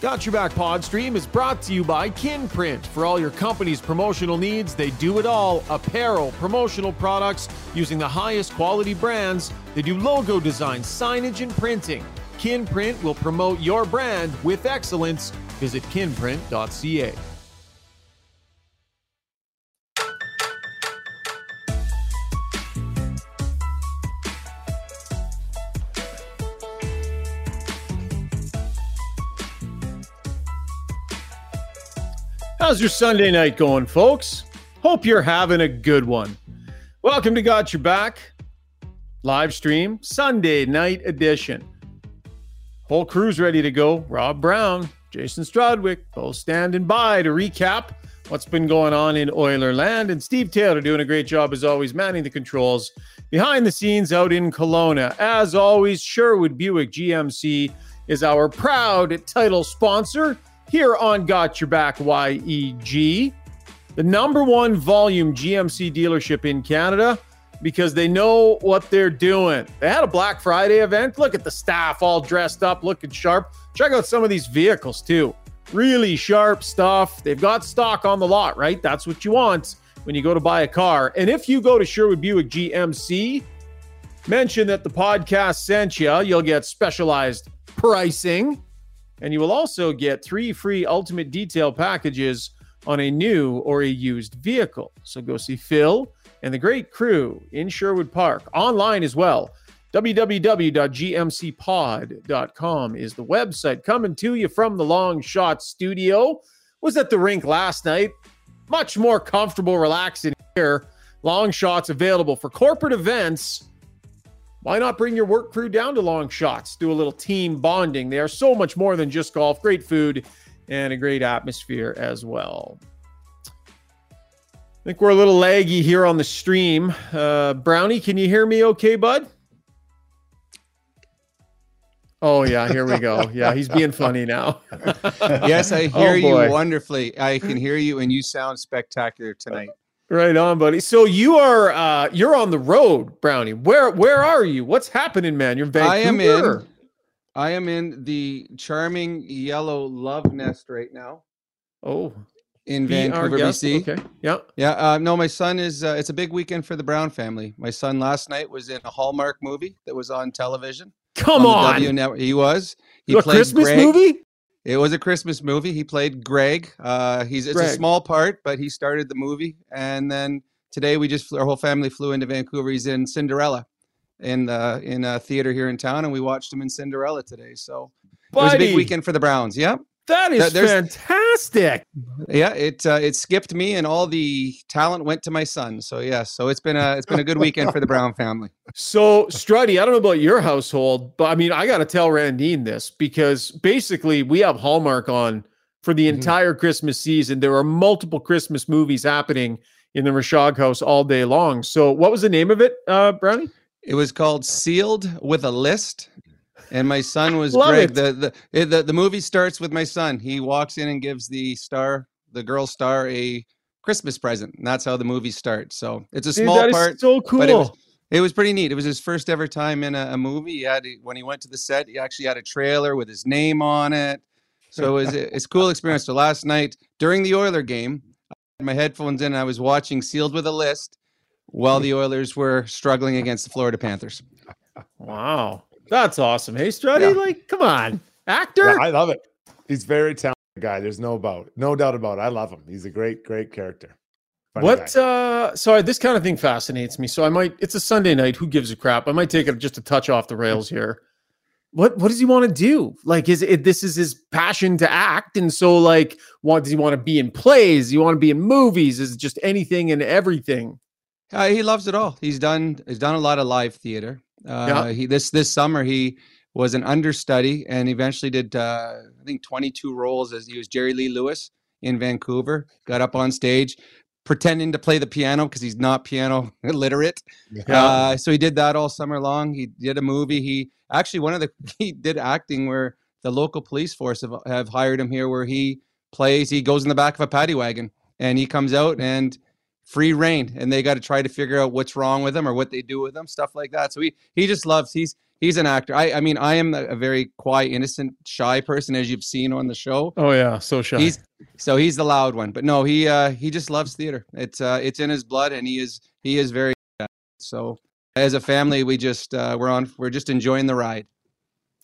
Got Your Back Podstream is brought to you by Kinprint. For all your company's promotional needs, they do it all apparel, promotional products using the highest quality brands. They do logo design, signage, and printing. Kinprint will promote your brand with excellence. Visit kinprint.ca. How's your Sunday night going, folks? Hope you're having a good one. Welcome to Got Your Back live stream, Sunday night edition. Whole crew's ready to go. Rob Brown, Jason Strudwick, both standing by to recap what's been going on in Oiler land. And Steve Taylor doing a great job, as always, manning the controls behind the scenes out in Kelowna. As always, Sherwood Buick GMC is our proud title sponsor here on Got Your Back YEG, the number one volume GMC dealership in Canada because they know what they're doing. They had a Black Friday event. Look at the staff all dressed up, looking sharp. Check out some of these vehicles too. Really sharp stuff. They've got stock on the lot, right? That's what you want when you go to buy a car. And if you go to Sherwood Buick GMC, mention that the podcast sent you, you'll get specialized pricing. And you will also get three free ultimate detail packages on a new or a used vehicle. So go see Phil and the great crew in Sherwood Park online as well. www.gmcpod.com is the website coming to you from the Long Shot Studio. Was at the rink last night. Much more comfortable, relaxing here. Long shots available for corporate events why not bring your work crew down to long shots? Do a little team bonding. They are so much more than just golf. Great food and a great atmosphere as well. I think we're a little laggy here on the stream. Uh, Brownie, can you hear me okay, bud? Oh yeah, here we go. Yeah, he's being funny now. yes, I hear oh, you wonderfully. I can hear you, and you sound spectacular tonight. Right on, buddy. So you are uh you're on the road, Brownie. Where where are you? What's happening, man? You're in Vancouver. I am in I am in the charming yellow love nest right now. Oh. In Vancouver, BC. Okay. Yeah. Yeah. Uh, no, my son is. Uh, it's a big weekend for the Brown family. My son last night was in a Hallmark movie that was on television. Come on. on. W He was. He a played Christmas Greg. movie. It was a Christmas movie. He played Greg. Uh, he's it's Greg. a small part, but he started the movie. And then today we just our whole family flew into Vancouver. He's in Cinderella in the in a theater here in town, and we watched him in Cinderella today. So Buddy. it was a big weekend for the Browns. Yep. That is fantastic. Yeah, it uh, it skipped me, and all the talent went to my son. So yeah, so it's been a it's been a good weekend for the Brown family. So Struddy, I don't know about your household, but I mean, I got to tell Randine this because basically we have Hallmark on for the mm-hmm. entire. Christmas season. There are multiple Christmas movies happening in the Rishaug house all day long. So what was the name of it, uh, Brownie? It was called Sealed with a List and my son was Love Greg. The, the the the movie starts with my son. He walks in and gives the star, the girl star, a Christmas present. And that's how the movie starts. So it's a small Dude, part. so cool. It was, it was, pretty neat. It was his first ever time in a, a movie. He had when he went to the set, he actually had a trailer with his name on it. So it was it's cool experience. So last night during the Oiler game, I had my headphones in and I was watching Sealed with a List while the Oilers were struggling against the Florida Panthers. Wow. That's awesome. Hey, Struddy, yeah. like, come on, actor. Yeah, I love it. He's very talented guy. There's no about, no doubt about it. I love him. He's a great, great character. Funny what? Guy. uh Sorry, this kind of thing fascinates me. So I might. It's a Sunday night. Who gives a crap? I might take it just a touch off the rails here. What What does he want to do? Like, is it this is his passion to act, and so like, what does he want to be in plays? Does he want to be in movies? Is it just anything and everything? Uh, he loves it all. He's done. He's done a lot of live theater. Uh, yeah. He this this summer he was an understudy and eventually did uh, I think 22 roles as he was Jerry Lee Lewis in Vancouver. Got up on stage pretending to play the piano because he's not piano literate. Yeah. Uh, so he did that all summer long. He did a movie. He actually one of the he did acting where the local police force have, have hired him here where he plays. He goes in the back of a paddy wagon and he comes out and free reign and they got to try to figure out what's wrong with them or what they do with them, stuff like that so he he just loves he's he's an actor. I I mean I am a, very quiet, innocent, shy person as you've seen on the show. Oh yeah, so shy. He's so he's the loud one, but no, he uh he just loves theater. It's uh it's in his blood, and he is he is very so. As a family, we just uh, we're on we're just enjoying the ride.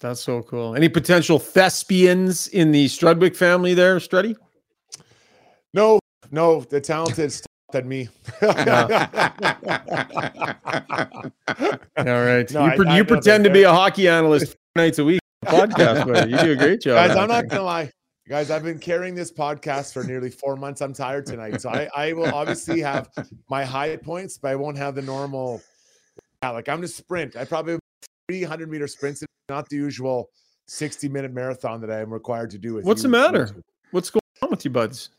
That's so cool. Any potential thespians in the Strudwick family there, Struddy? No, no, the talented than me. All right. No, you, pre- I, you pretend to be a hockey analyst nights a week podcast, You do a great job. Guys, I'm not gonna lie. Guys, I've been carrying this podcast for nearly four months. I'm tired tonight. So I, I will obviously have my high points, but I won't have the normal. Yeah, like I'm just sprint. I probably 300 meter sprints, not the usual 60 minute marathon that I am required to do. What's the matter? What's going on with you, buds?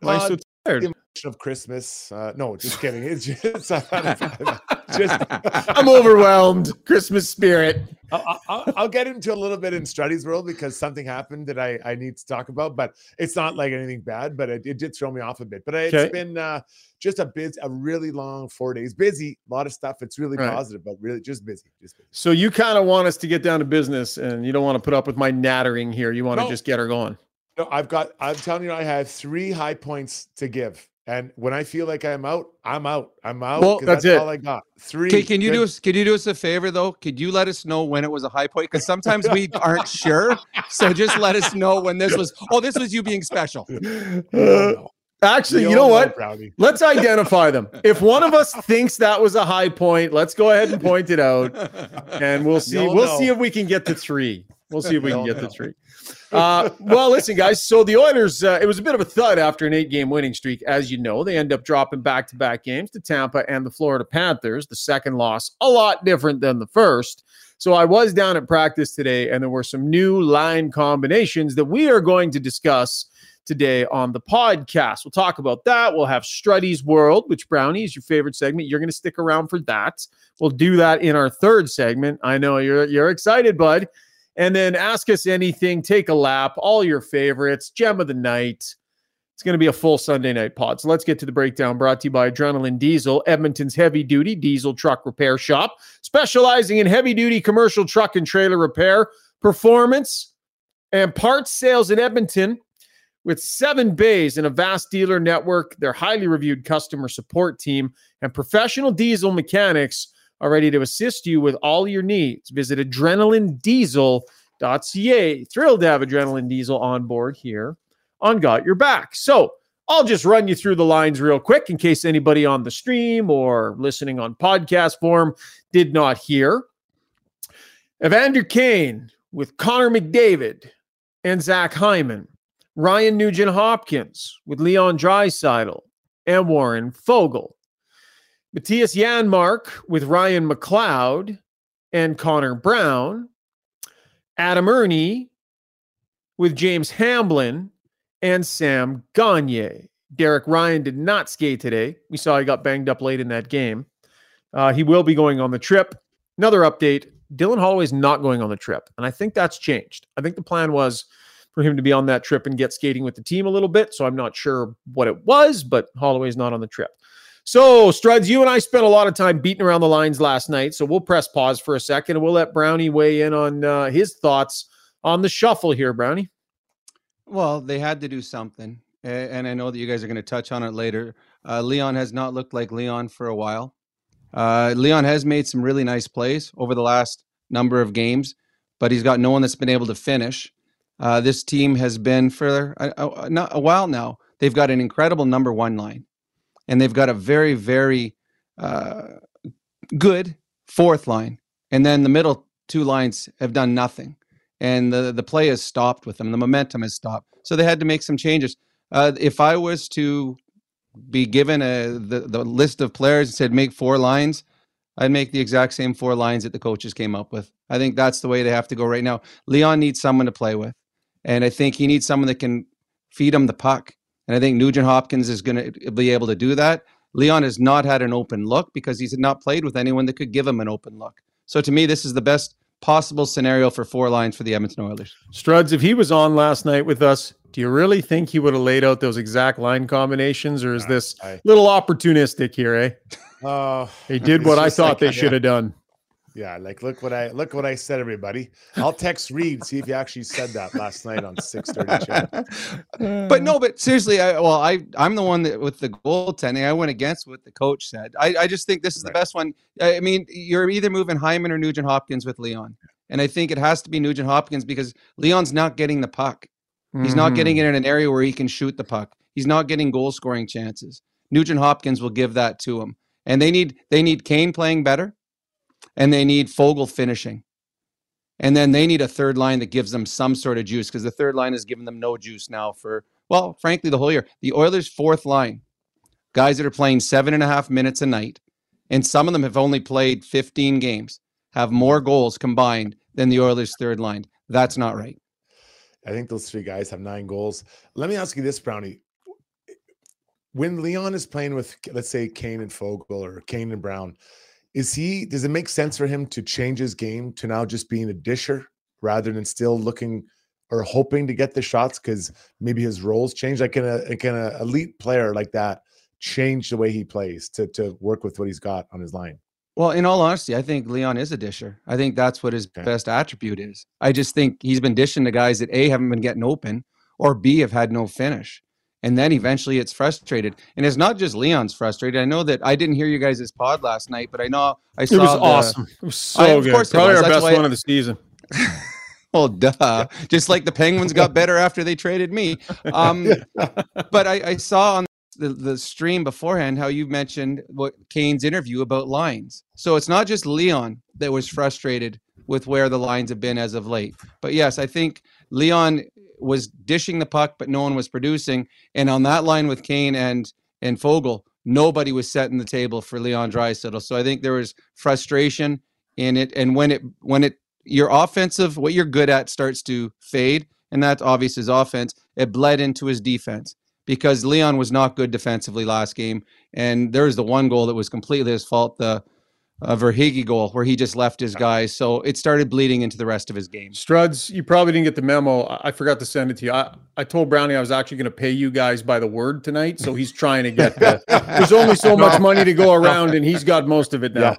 Why uh, so tired? of Christmas. Uh, no, just kidding. It's just, just I'm overwhelmed. Christmas spirit. I'll, I'll, I'll, get into a little bit in Struddy's world because something happened that I, I need to talk about, but it's not like anything bad, but it, it did throw me off a bit. But it's okay. been uh, just a bit, a really long four days. Busy, a lot of stuff. It's really right. positive, but really just busy. Just busy. So you kind of want us to get down to business, and you don't want to put up with my nattering here. You want to no. just get her going. No, I've got. I'm telling you, I have three high points to give. And when I feel like I'm out, I'm out. I'm out. Well, that's, that's it. all I got. Three. Can, can you do us? Can you do us a favor though? Could you let us know when it was a high point? Because sometimes we aren't sure. So just let us know when this was. Oh, this was you being special. actually, you know what? Know, let's identify them. If one of us thinks that was a high point, let's go ahead and point it out, and we'll see. You'll we'll know. see if we can get to three. We'll see if we can get know. to three. Uh, well, listen, guys. So the Oilers, uh, it was a bit of a thud after an eight-game winning streak, as you know. They end up dropping back-to-back games to Tampa and the Florida Panthers. The second loss, a lot different than the first. So I was down at practice today, and there were some new line combinations that we are going to discuss today on the podcast. We'll talk about that. We'll have Struddy's World, which Brownie is your favorite segment. You're going to stick around for that. We'll do that in our third segment. I know you're you're excited, bud. And then ask us anything, take a lap, all your favorites, gem of the night. It's going to be a full Sunday night pod. So let's get to the breakdown brought to you by Adrenaline Diesel, Edmonton's heavy duty diesel truck repair shop, specializing in heavy duty commercial truck and trailer repair, performance, and parts sales in Edmonton. With seven bays and a vast dealer network, their highly reviewed customer support team, and professional diesel mechanics are ready to assist you with all your needs. Visit adrenalinediesel.ca. Thrilled to have Adrenaline Diesel on board here on Got Your Back. So I'll just run you through the lines real quick in case anybody on the stream or listening on podcast form did not hear. Evander Kane with Connor McDavid and Zach Hyman. Ryan Nugent Hopkins with Leon Draisaitl and Warren Foegele. Mattias Janmark with Ryan McLeod and Connor Brown. Adam Erne with James Hamblin and Sam Gagne. Derek Ryan did not skate today. We saw he got banged up late in that game. Uh, he will be going on the trip. Another update Dylan Holloway's not going on the trip. And I think that's changed. I think the plan was for him to be on that trip and get skating with the team a little bit. So I'm not sure what it was, but Holloway's not on the trip. So, Struds, you and I spent a lot of time beating around the lines last night. So we'll press pause for a second and we'll let Brownie weigh in on uh, his thoughts on the shuffle here, Brownie. Well, they had to do something. And I know that you guys are going to touch on it later. Uh, Leon has not looked like Leon for a while. Uh, Leon has made some really nice plays over the last number of games, but he's got no one that's been able to finish. Uh, this team has been for a, a, a while now. They've got an incredible number one line and they've got a very very uh, good fourth line, and then the middle two lines have done nothing, and the the play has stopped with them. The momentum has stopped, so they had to make some changes. Uh, if I was to be given a the, the list of players and said make four lines, I'd make the exact same four lines that the coaches came up with. I think that's the way they have to go right now. Leon needs someone to play with, and I think he needs someone that can feed him the puck. And I think Nugent Hopkins is going to be able to do that. Leon has not had an open look because he's not played with anyone that could give him an open look. So to me, this is the best possible scenario for four lines for the Edmonton Oilers. Struds, if he was on last night with us, do you really think he would have laid out those exact line combinations, or is this a little opportunistic here, eh? Uh, they did what I thought like, they should have done. Yeah, like look what I look what I said, everybody. I'll text Reed see if he actually said that last night on six thirty. chat. but no, but seriously, I, well, I I'm the one that with the goaltending. I went against what the coach said. I, I just think this is right. the best one. I mean, you're either moving Hyman or Nugent Hopkins with Leon, and I think it has to be Nugent Hopkins because Leon's not getting the puck. He's mm. not getting it mm. in an area where he can shoot the puck. He's not getting goal scoring chances. Nugent Hopkins will give that to him, and they need they need Kane playing better and they need Foegele finishing. And then they need a third line that gives them some sort of juice because the third line has given them no juice now for, well, frankly, the whole year. The Oilers' fourth line, guys that are playing seven and a half minutes a night, and some of them have only played 15 games, have more goals combined than the Oilers' third line. That's not right. I think those three guys have nine goals. Let me ask you this, Brownie. When Leon is playing with, let's say, Kane and Foegele or Kane and Brown, is he does it make sense for him to change his game to now just being a disher rather than still looking or hoping to get the shots because maybe his roles change? Like can a can a elite player like that change the way he plays to to work with what he's got on his line? Well in all honesty i think leon is a disher. I think that's what his okay. best attribute is. I just think he's been dishing to guys that a haven't been getting open or b have had no finish and then eventually it's frustrated. And it's not just Leon's frustrated. I know that I didn't hear you guys' pod last night, but I know I saw. It was the, awesome. It was so I, good. Probably our best one of the season. well, duh. Just like the Penguins got better after they traded me. Um, but I, I saw on the, the stream beforehand how you mentioned what Kane's interview about lines. So it's not just Leon that was frustrated with where the lines have been as of late. But yes, I think Leon was dishing the puck, but no one was producing. And on that line with Kane and and Foegele, nobody was setting the table for Leon Draisaitl. So I think there was frustration in it. And when it when it your offensive, what you're good at starts to fade, and that's obvious his offense, it bled into his defense because Leon was not good defensively last game. And there was the one goal that was completely his fault. The a Verhaeghe goal where he just left his guys. So it started bleeding into the rest of his game. Struds, you probably didn't get the memo. I forgot to send it to you. I, I told Brownie I was actually going to pay you guys by the word tonight. So he's trying to get the. there's only so much money to go around, and he's got most of it now.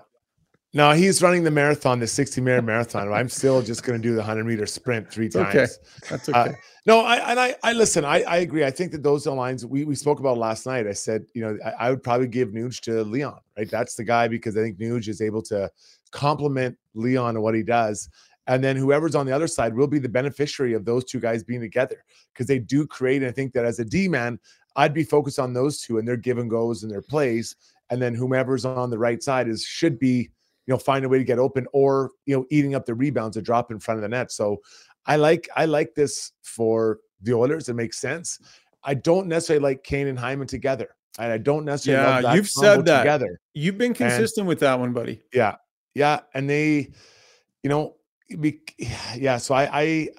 No, he's running the marathon, the 60 meter marathon. I'm still just going to do the 100 meter sprint three times. Okay. That's uh, okay. Uh, no, I and I, I listen. I, I agree. I think that those are lines we, we spoke about last night. I said, you know, I, I would probably give Nuge to Leon, right? That's the guy because I think Nuge is able to complement Leon and what he does. And then whoever's on the other side will be the beneficiary of those two guys being together because they do create. And I think that as a D man, I'd be focused on those two and their give and goes and their plays. And then whomever's on the right side is should be, you know, find a way to get open or, you know, eating up the rebounds or drop in front of the net. So I like I like this for the Oilers. It makes sense. I don't necessarily like Kane and Hyman together. And I don't necessarily yeah, you've said that together. You've been consistent and, with that one, buddy. Yeah. Yeah. And they, you know, be, yeah. So I I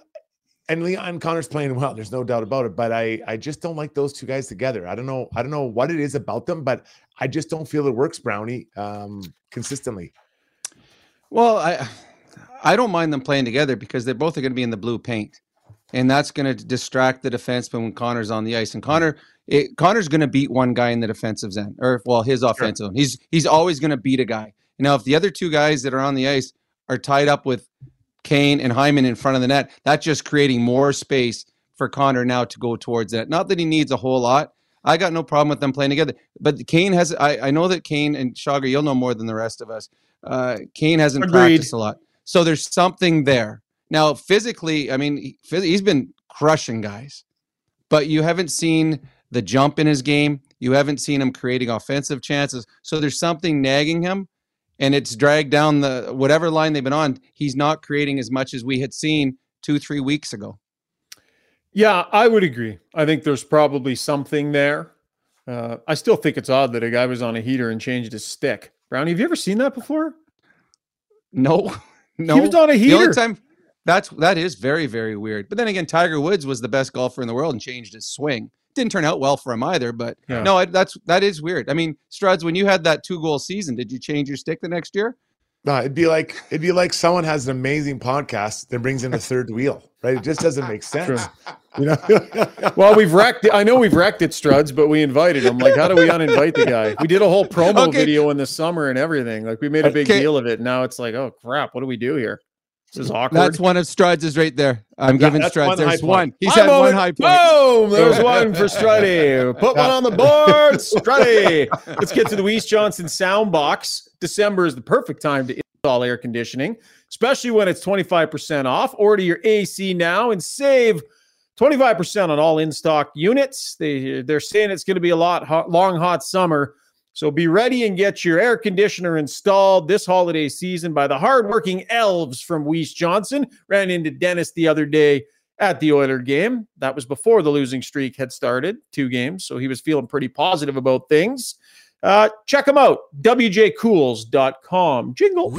and Leon Connor's playing well. There's no doubt about it. But I I just don't like those two guys together. I don't know. I don't know what it is about them, but I just don't feel it works, Brownie, um, consistently. Well, I I don't mind them playing together because they're both are going to be in the blue paint, and that's going to distract the defenseman when Connor's on the ice. And Connor, it, Connor's going to beat one guy in the defensive end, or well, his offensive. Sure. He's he's always going to beat a guy. Now, if the other two guys that are on the ice are tied up with Kane and Hyman in front of the net, that's just creating more space for Connor now to go towards that. Not that he needs a whole lot. I got no problem with them playing together. But Kane has. I, I know that Kane and Shager, you'll know more than the rest of us. Uh, Kane hasn't Agreed. practiced a lot. So there's something there. Now, physically, I mean, he's been crushing guys, but you haven't seen the jump in his game. You haven't seen him creating offensive chances. So there's something nagging him, and it's dragged down the whatever line they've been on. He's not creating as much as we had seen two, three weeks ago. Yeah, I would agree. I think there's probably something there. Uh, I still think it's odd that a guy was on a heater and changed his stick. Brownie, have you ever seen that before? No. No, he was on a heater. The only time that's that is very very weird. But then again, Tiger Woods was the best golfer in the world and changed his swing. Didn't turn out well for him either. But yeah. no, I, that's that is weird. I mean, Struds, when you had that two goal season, did you change your stick the next year? No, it'd be like it'd be like someone has an amazing podcast, that brings in a third wheel, right? It just doesn't make sense. True. You know. well, we've wrecked. It. I know we've wrecked it, Struds, but we invited him. Like, how do we uninvite the guy? We did a whole promo okay. video in the summer and everything. Like, we made a big okay. deal of it. Now it's like, oh crap, what do we do here? This is awkward. That's one of Struds is right there. I'm giving Struds. There's one. He's had one high point. Boom! There's one for Struddy. Put one on the board, Struddy. Let's get to the Weiss Johnson Soundbox. December is the perfect time to install air conditioning, especially when it's 25% off. Order your AC now and save 25% on all in stock units. They, they're saying it's going to be a lot hot, long, hot summer. So be ready and get your air conditioner installed this holiday season by the hardworking elves from Weiss Johnson. Ran into Dennis the other day at the Oiler game. That was before the losing streak had started, two games. So he was feeling pretty positive about things. Uh, check them out, wjcools.com. Jingle.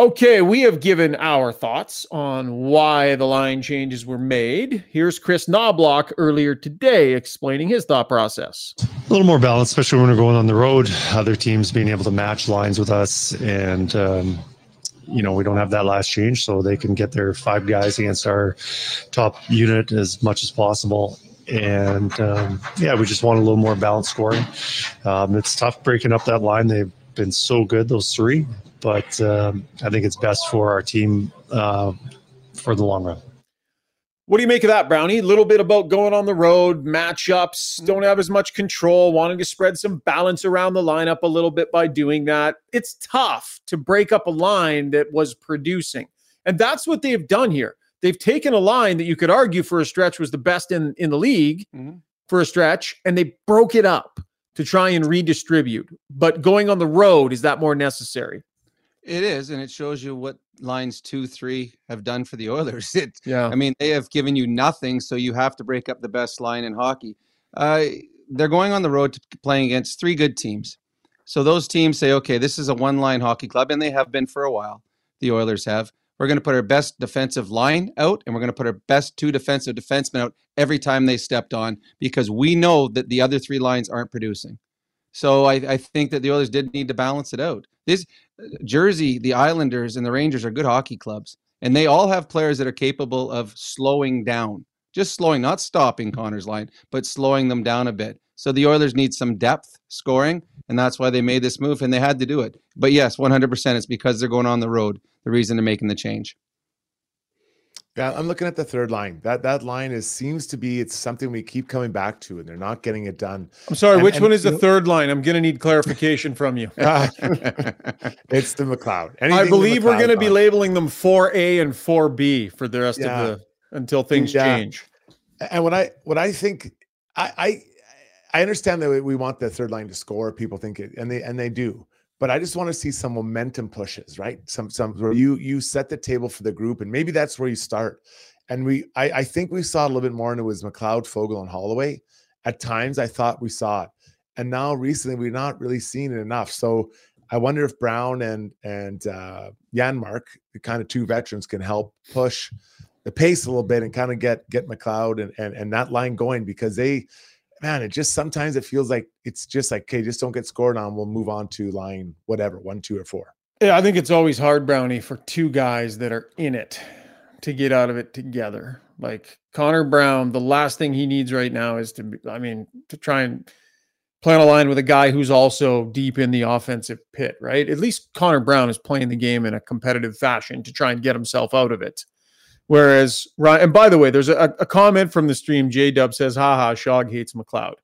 Okay, we have given our thoughts on why the line changes were made. Here's Kris Knoblauch earlier today explaining his thought process. A little more balance, especially when we're going on the road. Other teams being able to match lines with us, and um, you know we don't have that last change, so they can get their five guys against our top unit as much as possible. And um, yeah, we just want a little more balanced scoring. Um, it's tough breaking up that line. They've been so good, those three but um, I think it's best for our team uh, for the long run. What do you make of that, Brownie? A little bit about going on the road, matchups, don't have as much control, wanting to spread some balance around the lineup a little bit by doing that. It's tough to break up a line that was producing. And that's what they've done here. They've taken a line that you could argue for a stretch was the best in, in the league mm-hmm. for a stretch, and they broke it up to try and redistribute. But going on the road, is that more necessary? It is, and it shows you what lines two, three have done for the Oilers. It, yeah. I mean, they have given you nothing, so you have to break up the best line in hockey. Uh, they're going on the road to playing against three good teams. So those teams say, okay, this is a one-line hockey club, and they have been for a while. The Oilers have. We're going to put our best defensive line out, and we're going to put our best two defensive defensemen out every time they stepped on because we know that the other three lines aren't producing. So I, I think that the Oilers did need to balance it out. This Jersey, the Islanders, and the Rangers are good hockey clubs, and they all have players that are capable of slowing down, just slowing, not stopping Connor's line, but slowing them down a bit. So the Oilers need some depth scoring, and that's why they made this move, and they had to do it. But yes, 100%, it's because they're going on the road. The reason they're making the change. Yeah, I'm looking at the third line. That that line is seems to be it's something we keep coming back to, and they're not getting it done. I'm sorry, and, which and, one is the know, third line? I'm going to need clarification from you. Uh, it's the McLeod. Anything I believe we're going to be labeling them 4A and 4B for the rest yeah. of the until things yeah. change. And when I what I think I I I understand that we want the third line to score. People think it, and they and they do but I just want to see some momentum pushes, right? Some some where you you set the table for the group, and maybe that's where you start. And we, I, I think we saw a little bit more, and it was McLeod, Foegele, and Holloway. At times, I thought we saw it, and now recently we're not really seeing it enough. So I wonder if Brown and and uh, Janmark, the kind of two veterans, can help push the pace a little bit and kind of get get McLeod and and, and that line going because they man, it just sometimes it feels like it's just like, okay, just don't get scored on. We'll move on to line whatever, one, two, or four. Yeah, I think it's always hard, Brownie, for two guys that are in it to get out of it together. Like Connor Brown, the last thing he needs right now is to, I mean, to try and play on a line with a guy who's also deep in the offensive pit, right? At least Connor Brown is playing the game in a competitive fashion to try and get himself out of it. Whereas Ryan, and by the way, there's a, a comment from the stream. J Dub says, haha, Shog hates McLeod.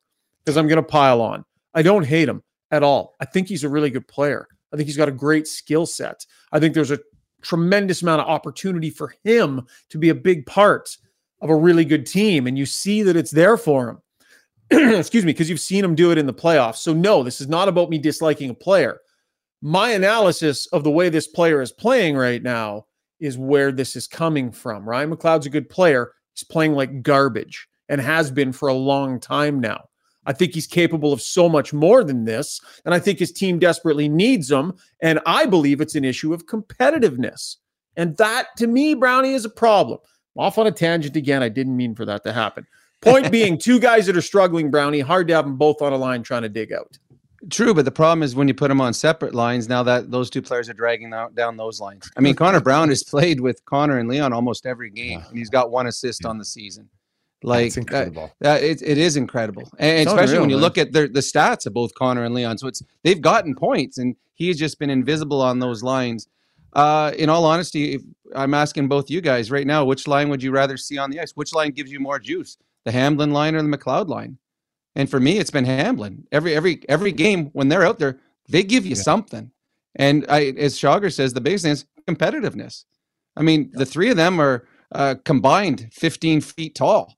Because I'm going to pile on. I don't hate him at all. I think he's a really good player. I think he's got a great skill set. I think there's a tremendous amount of opportunity for him to be a big part of a really good team. And you see that it's there for him. Excuse me, because you've seen him do it in the playoffs. So, no, this is not about me disliking a player. My analysis of the way this player is playing right now is where this is coming from. Ryan McLeod's a good player. He's playing like garbage and has been for a long time now. I think he's capable of so much more than this. And I think his team desperately needs him. And I believe it's an issue of competitiveness. And that, to me, Brownie, is a problem. off on a tangent again. I didn't mean for that to happen. Point being, two guys that are struggling, Brownie, hard to have them both on a line trying to dig out. True, but the problem is when you put them on separate lines. Now that those two players are dragging down those lines. I mean, Connor Brown has played with Connor and Leon almost every game, and he's got one assist on the season. Like that, that it, it is incredible, and especially unreal, when you man. look at the the stats of both Connor and Leon. So it's they've gotten points, and he's just been invisible on those lines. Uh, in all honesty, I'm asking both you guys right now, which line would you rather see on the ice? Which line gives you more juice, the Hamblin line or the McLeod line? And for me, it's been Hamblin. Every every every game when they're out there, they give you yeah. something. And I, as Shager says, the biggest thing is competitiveness. I mean, yeah. the three of them are uh, combined 15 feet tall,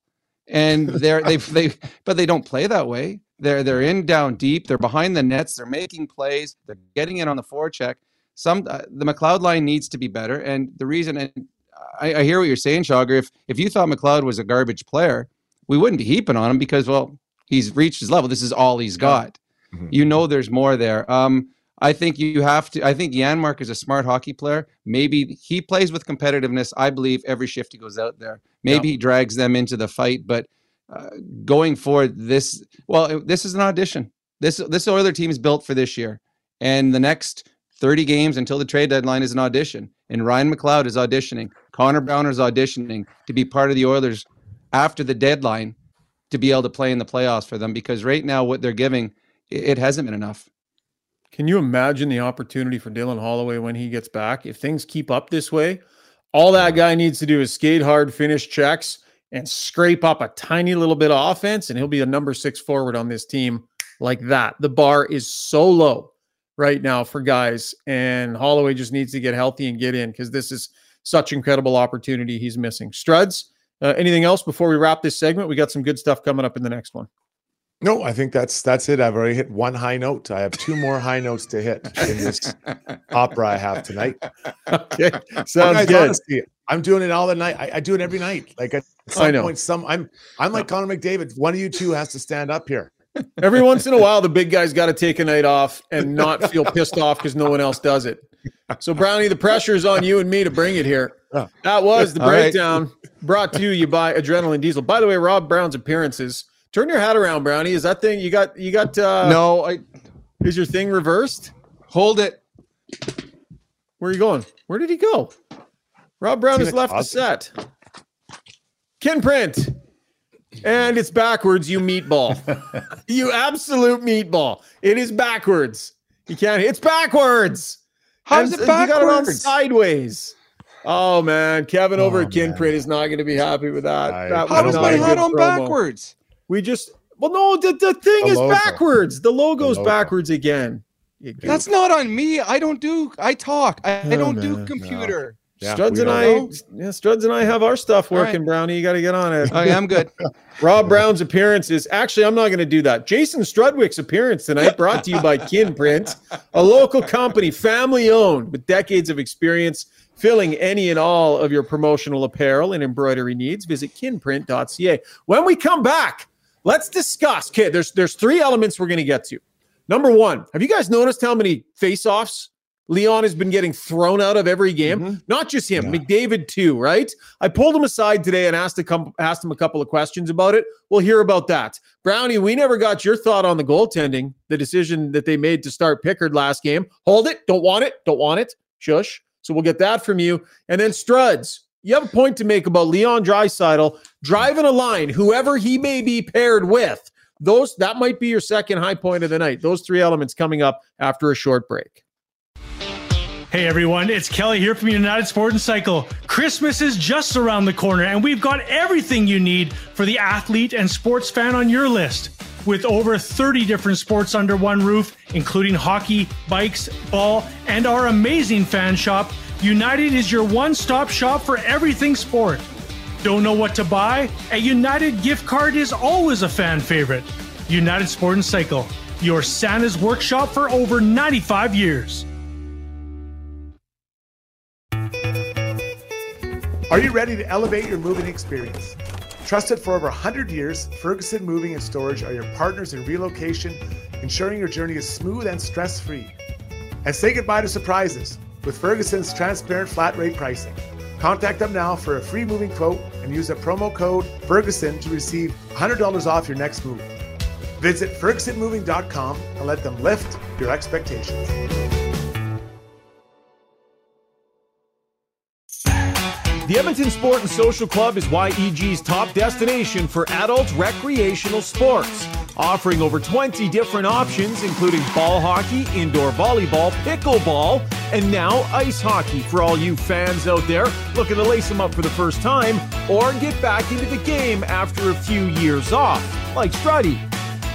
and they're they they but they don't play that way. They're they're in down deep. They're behind the nets. They're making plays. They're getting it on the forecheck. Some uh, the McLeod line needs to be better, and the reason and I, I hear what you're saying, Shager. If if you thought McLeod was a garbage player, we wouldn't be heaping on him because well, he's reached his level. This is all he's got. Mm-hmm. You know, there's more there. Um, I think you have to. I think Janmark is a smart hockey player. Maybe he plays with competitiveness. I believe every shift he goes out there. Maybe yeah. he drags them into the fight. But uh, going forward, this well, this is an audition. This this other team is built for this year, and the next 30 games until the trade deadline is an audition. And Ryan McLeod is auditioning. Connor Browner is auditioning to be part of the Oilers after the deadline to be able to play in the playoffs for them because right now what they're giving it hasn't been enough. Can you imagine the opportunity for Dylan Holloway when he gets back? If things keep up this way, all that guy needs to do is skate hard, finish checks, and scrape up a tiny little bit of offense, and he'll be a number six forward on this team like that. The bar is so low right now for guys, and Holloway just needs to get healthy and get in because this is such incredible opportunity he's missing. Struds, uh, anything else before we wrap this segment? We got some good stuff coming up in the next one. No, I think that's that's it. I've already hit one high note. I have two more high notes to hit in this opera I have tonight. Okay, sounds guys, good. Honestly, I'm doing it all the night. I, I, do it every night. Like at some point, some I'm I'm like Connor McDavid. One of you two has to stand up here. Every once in a while, the big guy's got to take a night off and not feel pissed off because no one else does it. So, Brownie, the pressure is on you and me to bring it here. That was the breakdown right. brought to you by Adrenaline Diesel. By the way, Rob Brown's appearances. Turn your hat around, Brownie. Is that thing you got? You got? uh No, I. Is your thing reversed? Hold it. Where are you going? Where did he go? Rob Brown has left the set. Kinprint. And it's backwards, you meatball. you absolute meatball. It is backwards. You can't. It's backwards. How's and, it backwards? You got it on sideways. Oh man, Kevin over oh, at Kinprint is not going to be happy with that. I, that how was my hat on promo. backwards? We just well, no, the, the thing the is logo. backwards. The logo's the logo. backwards again. That's not on me. I don't do. I talk. I, oh, I don't man. do computer. No. Yeah, Struds and I, yeah, Struds and I have our stuff working, right. Brownie. You got to get on it. Oh, yeah, I'm good. Rob Brown's appearance is actually, I'm not going to do that. Jason Strudwick's appearance tonight, brought to you by Kinprint, a local company, family owned, with decades of experience filling any and all of your promotional apparel and embroidery needs. Visit kinprint.ca. When we come back, let's discuss. Okay, there's there's three elements we're going to get to. Number one, have you guys noticed how many face-offs Leon has been getting thrown out of every game. Mm-hmm. Not just him, yeah. McDavid too, right? I pulled him aside today and asked, come, asked him a couple of questions about it. We'll hear about that. Brownie, we never got your thought on the goaltending, the decision that they made to start Pickard last game. Hold it. Don't want it. Don't want it. Shush. So we'll get that from you. And then Struds, you have a point to make about Leon Draisaitl driving a line, whoever he may be paired with. Those that might be your second high point of the night. Those three elements coming up after a short break. Hey everyone, it's Kelly here from United Sport and Cycle. Christmas is just around the corner, and we've got everything you need for the athlete and sports fan on your list. With over 30 different sports under one roof, including hockey, bikes, ball, and our amazing fan shop, United is your one stop shop for everything sport. Don't know what to buy? A United gift card is always a fan favorite. United Sport and Cycle, your Santa's workshop for over 95 years. Are you ready to elevate your moving experience? Trusted for over 100 years, Ferguson Moving and Storage are your partners in relocation, ensuring your journey is smooth and stress free. And say goodbye to surprises with Ferguson's transparent flat rate pricing. Contact them now for a free moving quote and use the promo code Ferguson to receive $100 off your next move. Visit FergusonMoving.com and let them lift your expectations. The Edmonton Sport and Social Club is YEG's top destination for adult recreational sports, offering over 20 different options, including ball hockey, indoor volleyball, pickleball, and now ice hockey for all you fans out there looking to lace them up for the first time or get back into the game after a few years off, like Struddy.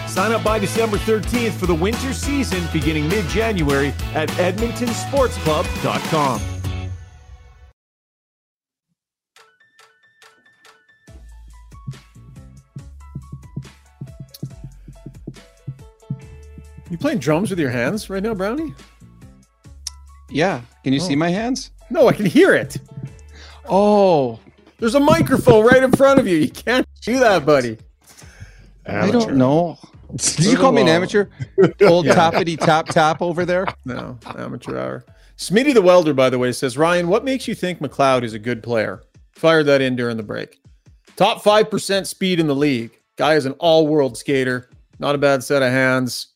Sign up by December 13th for the winter season beginning mid January at EdmontonSportsClub.com. You playing drums with your hands right now, Brownie? Yeah. Can you oh. see my hands? No, I can hear it. Oh, there's a microphone right in front of you. You can't do that, buddy. Amateur. I don't know. Did you call me an amateur? Old yeah. tappity tap tap over there? No, amateur hour. Smitty the welder, by the way, says Ryan, what makes you think McLeod is a good player? Fired that in during the break. Top five percent speed in the league. Guy is an all-world skater. Not a bad set of hands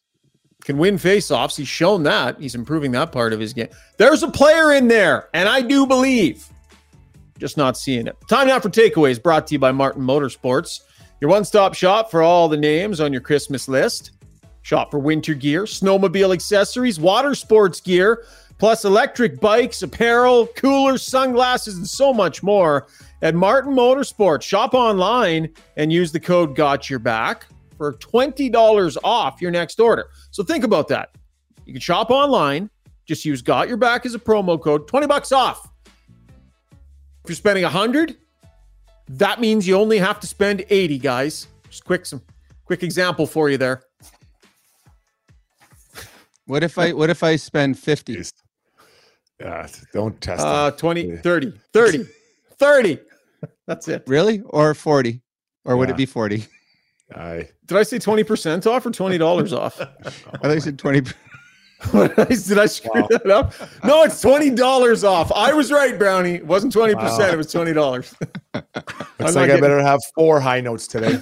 can win faceoffs. He's shown that. He's improving that part of his game. There's a player in there, and I do believe. Just not seeing it. Time now for takeaways brought to you by Martin Motorsports. Your one stop shop for all the names on your Christmas list. Shop for winter gear, snowmobile accessories, water sports gear, plus electric bikes, apparel, coolers, sunglasses, and so much more at Martin Motorsports. Shop online and use the code Got Your Back for $20 off your next order. So think about that. You can shop online, just use got your back as a promo code, 20 bucks off. If you're spending 100, that means you only have to spend 80, guys. Just quick some quick example for you there. What if I what if I spend 50? Yeah, don't test uh 20 30 30 30 that's it really or 40 or would it be 40 I did I say twenty percent off or twenty dollars off? I think I said twenty. did I screw wow. that up? No, it's twenty dollars off. I was right, Brownie. It wasn't twenty percent. Wow. It was twenty dollars. Looks like getting... I better have four high notes today.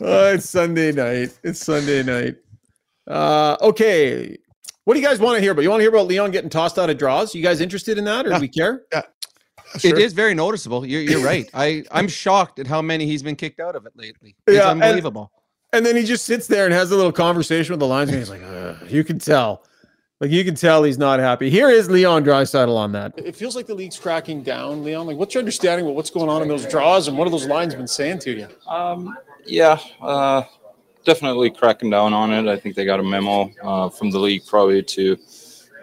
oh, it's Sunday night. It's Sunday night. Uh, okay. What do you guys want to hear about? You want to hear about Leon getting tossed out of draws? You guys interested in that, or yeah. do we care? Yeah, Sure. It is very noticeable. You're, you're right. I I'm shocked at how many he's been kicked out of it lately. It's yeah, unbelievable. And, and, then he just sits there and has a little conversation with the linesman. He's like, you can tell, like you can tell he's not happy. Here is Leon Draisaitl on that. It feels like the league's cracking down, Leon. Like, what's your understanding of what's going on in those draws, and what are those lines been saying to you? Um, yeah, uh, definitely cracking down on it. I think they got a memo uh, from the league probably to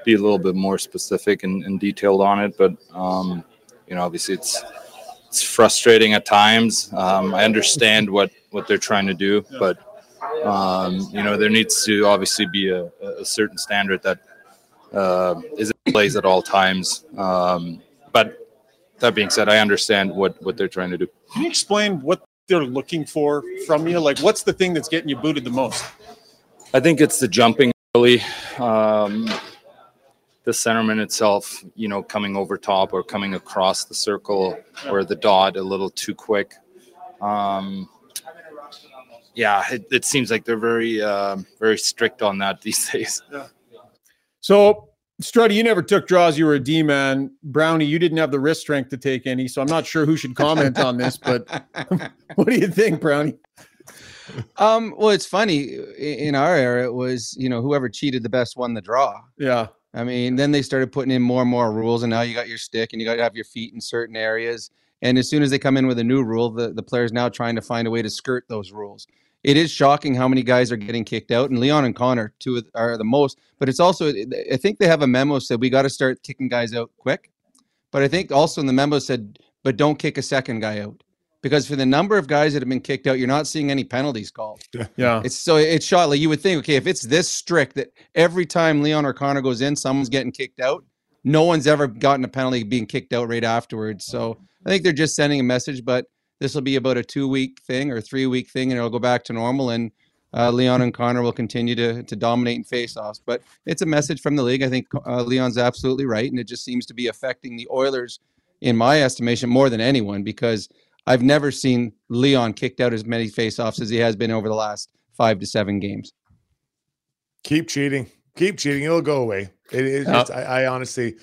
be a little bit more specific and, and detailed on it, but. Um, you know, obviously it's it's frustrating at times. Um, I understand what what they're trying to do, but um, you know, there needs to obviously be a, a certain standard that uh, is in place at all times. Um, but that being said, I understand what what they're trying to do. Can you explain what they're looking for from you? Like, what's the thing that's getting you booted the most? I think it's the jumping really. Um, the centerman itself, you know, coming over top or coming across the circle or the dot a little too quick. Um, yeah, it, it seems like they're very, uh, very strict on that these days. Yeah. So, Struddy, you never took draws. You were a D man. Brownie, you didn't have the wrist strength to take any. So I'm not sure who should comment on this, but what do you think, Brownie? Um, well, it's funny. In our era, it was you know whoever cheated the best won the draw. Yeah. I mean, then they started putting in more and more rules, and now you got your stick and you got to have your feet in certain areas. And as soon as they come in with a new rule, the, the player's now trying to find a way to skirt those rules. It is shocking how many guys are getting kicked out, and Leon and Connor two are the most. But it's also, I think they have a memo said we got to start kicking guys out quick. But I think also in the memo said, but don't kick a second guy out because for the number of guys that have been kicked out, you're not seeing any penalties called. Yeah. It's so it's shot like you would think, okay, if it's this strict that every time Leon or Connor goes in, someone's getting kicked out, no one's ever gotten a penalty being kicked out right afterwards. So I think they're just sending a message, but this will be about a two week thing or three week thing, and it'll go back to normal. And uh, Leon and Connor will continue to to dominate in faceoffs. But it's a message from the league. I think uh, Leon's absolutely right, and it just seems to be affecting the Oilers, in my estimation, more than anyone because I've never seen Leon kicked out as many faceoffs as he has been over the last five to seven games. Keep cheating. Keep cheating. It'll go away. It is. I, I, honestly,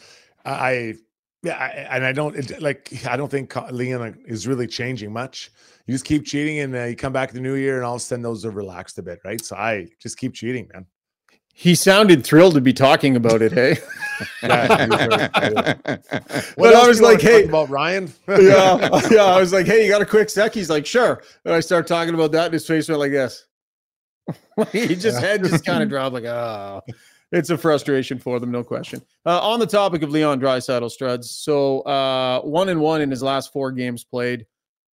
I yeah, I, and I don't it, like. I don't think Leon is really changing much. You just keep cheating, and uh, you come back the new year, and all of a sudden those are relaxed a bit, right? So I just keep cheating, man. He sounded thrilled to be talking about it. Hey, yeah, what I was like, "Hey, about Ryan." yeah, yeah. I was like, "Hey, you got a quick sec?" He's like, "Sure." And I start talking about that, and his face went like this. he just head just kind of dropped, like. Oh. It's a frustration for them, no question. Uh, on the topic of Leon Draisaitl, Struds, so uh, one and one in his last four games played,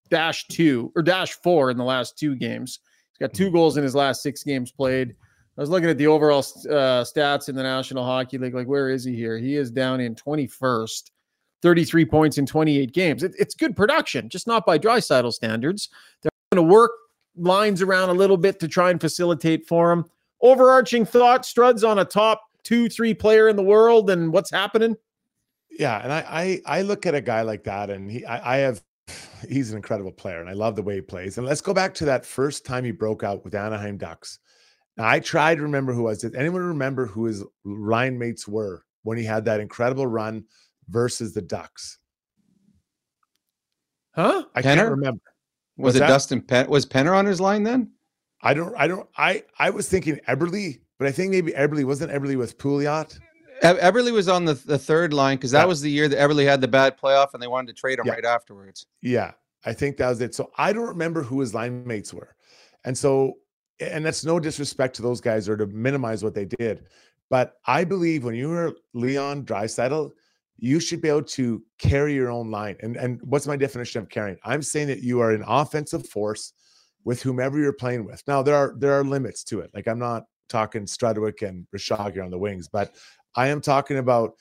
dash two or dash four in the last two games. He's got two goals in his last six games played. I was looking at the overall uh, stats in the National Hockey League. Like, where is he here? He is down in 21st, 33 points in 28 games. It, it's good production, just not by Draisaitl standards. They're going to work lines around a little bit to try and facilitate for him. Overarching thought, Struds on a top two, three player in the world and what's happening? Yeah, and I I, I look at a guy like that, and he I, I have he's an incredible player, and I love the way he plays. And let's go back to that first time he broke out with Anaheim Ducks now, I tried to remember who was. Did anyone remember who his line mates were when he had that incredible run versus the Ducks? Huh? I Penner? can't remember. Was, was it that? Dustin Penn? Was Penner on his line then? I don't. I don't. I I was thinking Eberle, but I think maybe Eberle wasn't Eberle with Pouliot. Eberle was on the, the third line because that yeah. was the year that Eberle had the bad playoff and they wanted to trade him yeah. right afterwards. Yeah, I think that was it. So I don't remember who his line mates were, and so and that's no disrespect to those guys or to minimize what they did. But I believe when you are Leon Draisaitl, you should be able to carry your own line. And and what's my definition of carrying? I'm saying that you are an offensive force with whomever you're playing with. Now there are there are limits to it. Like I'm not talking Strudwick and here on the wings, but I am talking about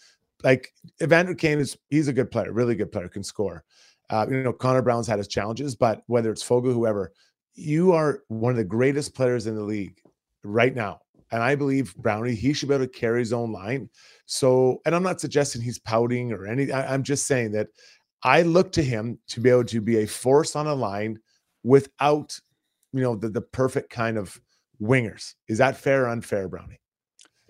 like Evander Kane is he's a good player, really good player, can score. Uh, you know, Connor Brown's had his challenges, but whether it's Foegele, whoever, you are one of the greatest players in the league right now. And I believe Brownie, he should be able to carry his own line. So, and I'm not suggesting he's pouting or any, I, I'm just saying that I look to him to be able to be a force on a line without, you know, the, the perfect kind of wingers. Is that fair or unfair, Brownie?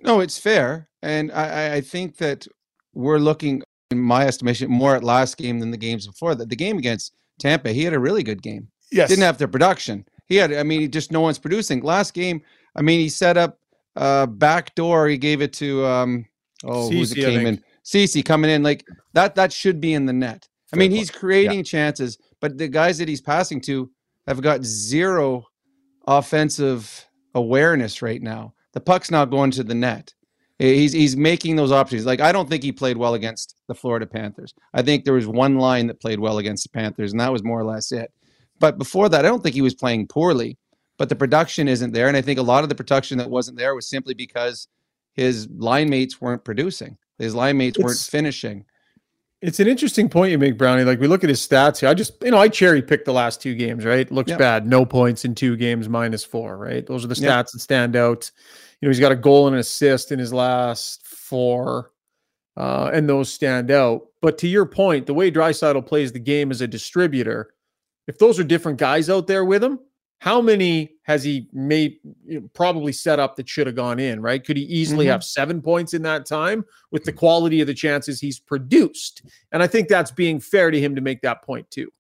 No, it's fair. And I, I think that we're looking, in my estimation, more at last game than the games before that. The game against Tampa, he had a really good game. Yes. Didn't have the production. He had, I mean, just no one's producing. Last game, I mean, he set up uh back door. He gave it to um oh who's it came in? Ceci coming in. Like that that should be in the net. I mean, he's creating yeah. chances, but the guys that he's passing to have got zero offensive awareness right now. The puck's not going to the net. He's he's making those options. Like I don't think he played well against the Florida Panthers. I think there was one line that played well against the Panthers, and that was more or less it. But before that, I don't think he was playing poorly, but the production isn't there. And I think a lot of the production that wasn't there was simply because his line mates weren't producing, his line mates weren't finishing. It's an interesting point you make, Brownie. Like we look at his stats here. I just, you know, I cherry picked the last two games, right? Looks yep. bad. No points in two games, minus four, right? Those are the stats yep. that stand out. You know, he's got a goal and an assist in his last four. Uh, and those stand out. But to your point, the way Draisaitl plays the game as a distributor, if those are different guys out there with him, how many has he made you know, probably set up that should have gone in, right? Could he easily mm-hmm. have seven points in that time with the quality of the chances he's produced? And I think that's being fair to him to make that point too.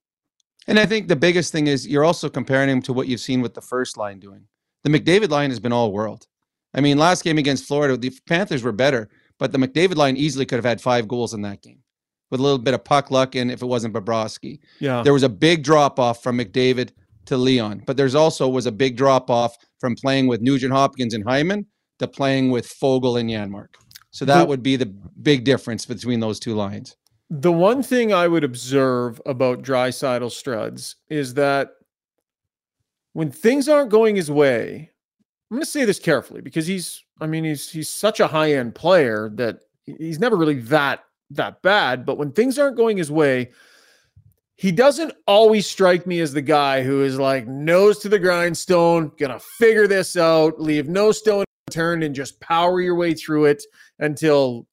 And I think the biggest thing is you're also comparing him to what you've seen with the first line doing. The McDavid line has been all world. I mean, last game against Florida, the Panthers were better, but the McDavid line easily could have had five goals in that game with a little bit of puck luck and if it wasn't Bobrovsky. Yeah. There was a big drop off from McDavid to Leon, but there's also was a big drop off from playing with Nugent Hopkins and Hyman to playing with Foegele and Janmark. So that would be the big difference between those two lines. The one thing I would observe about Draisaitl Struds is that when things aren't going his way, I'm going to say this carefully because he's, I mean, he's he's such a high end player that he's never really that that bad, but when things aren't going his way, he doesn't always strike me as the guy who is like nose to the grindstone, gonna figure this out, leave no stone unturned, and just power your way through it until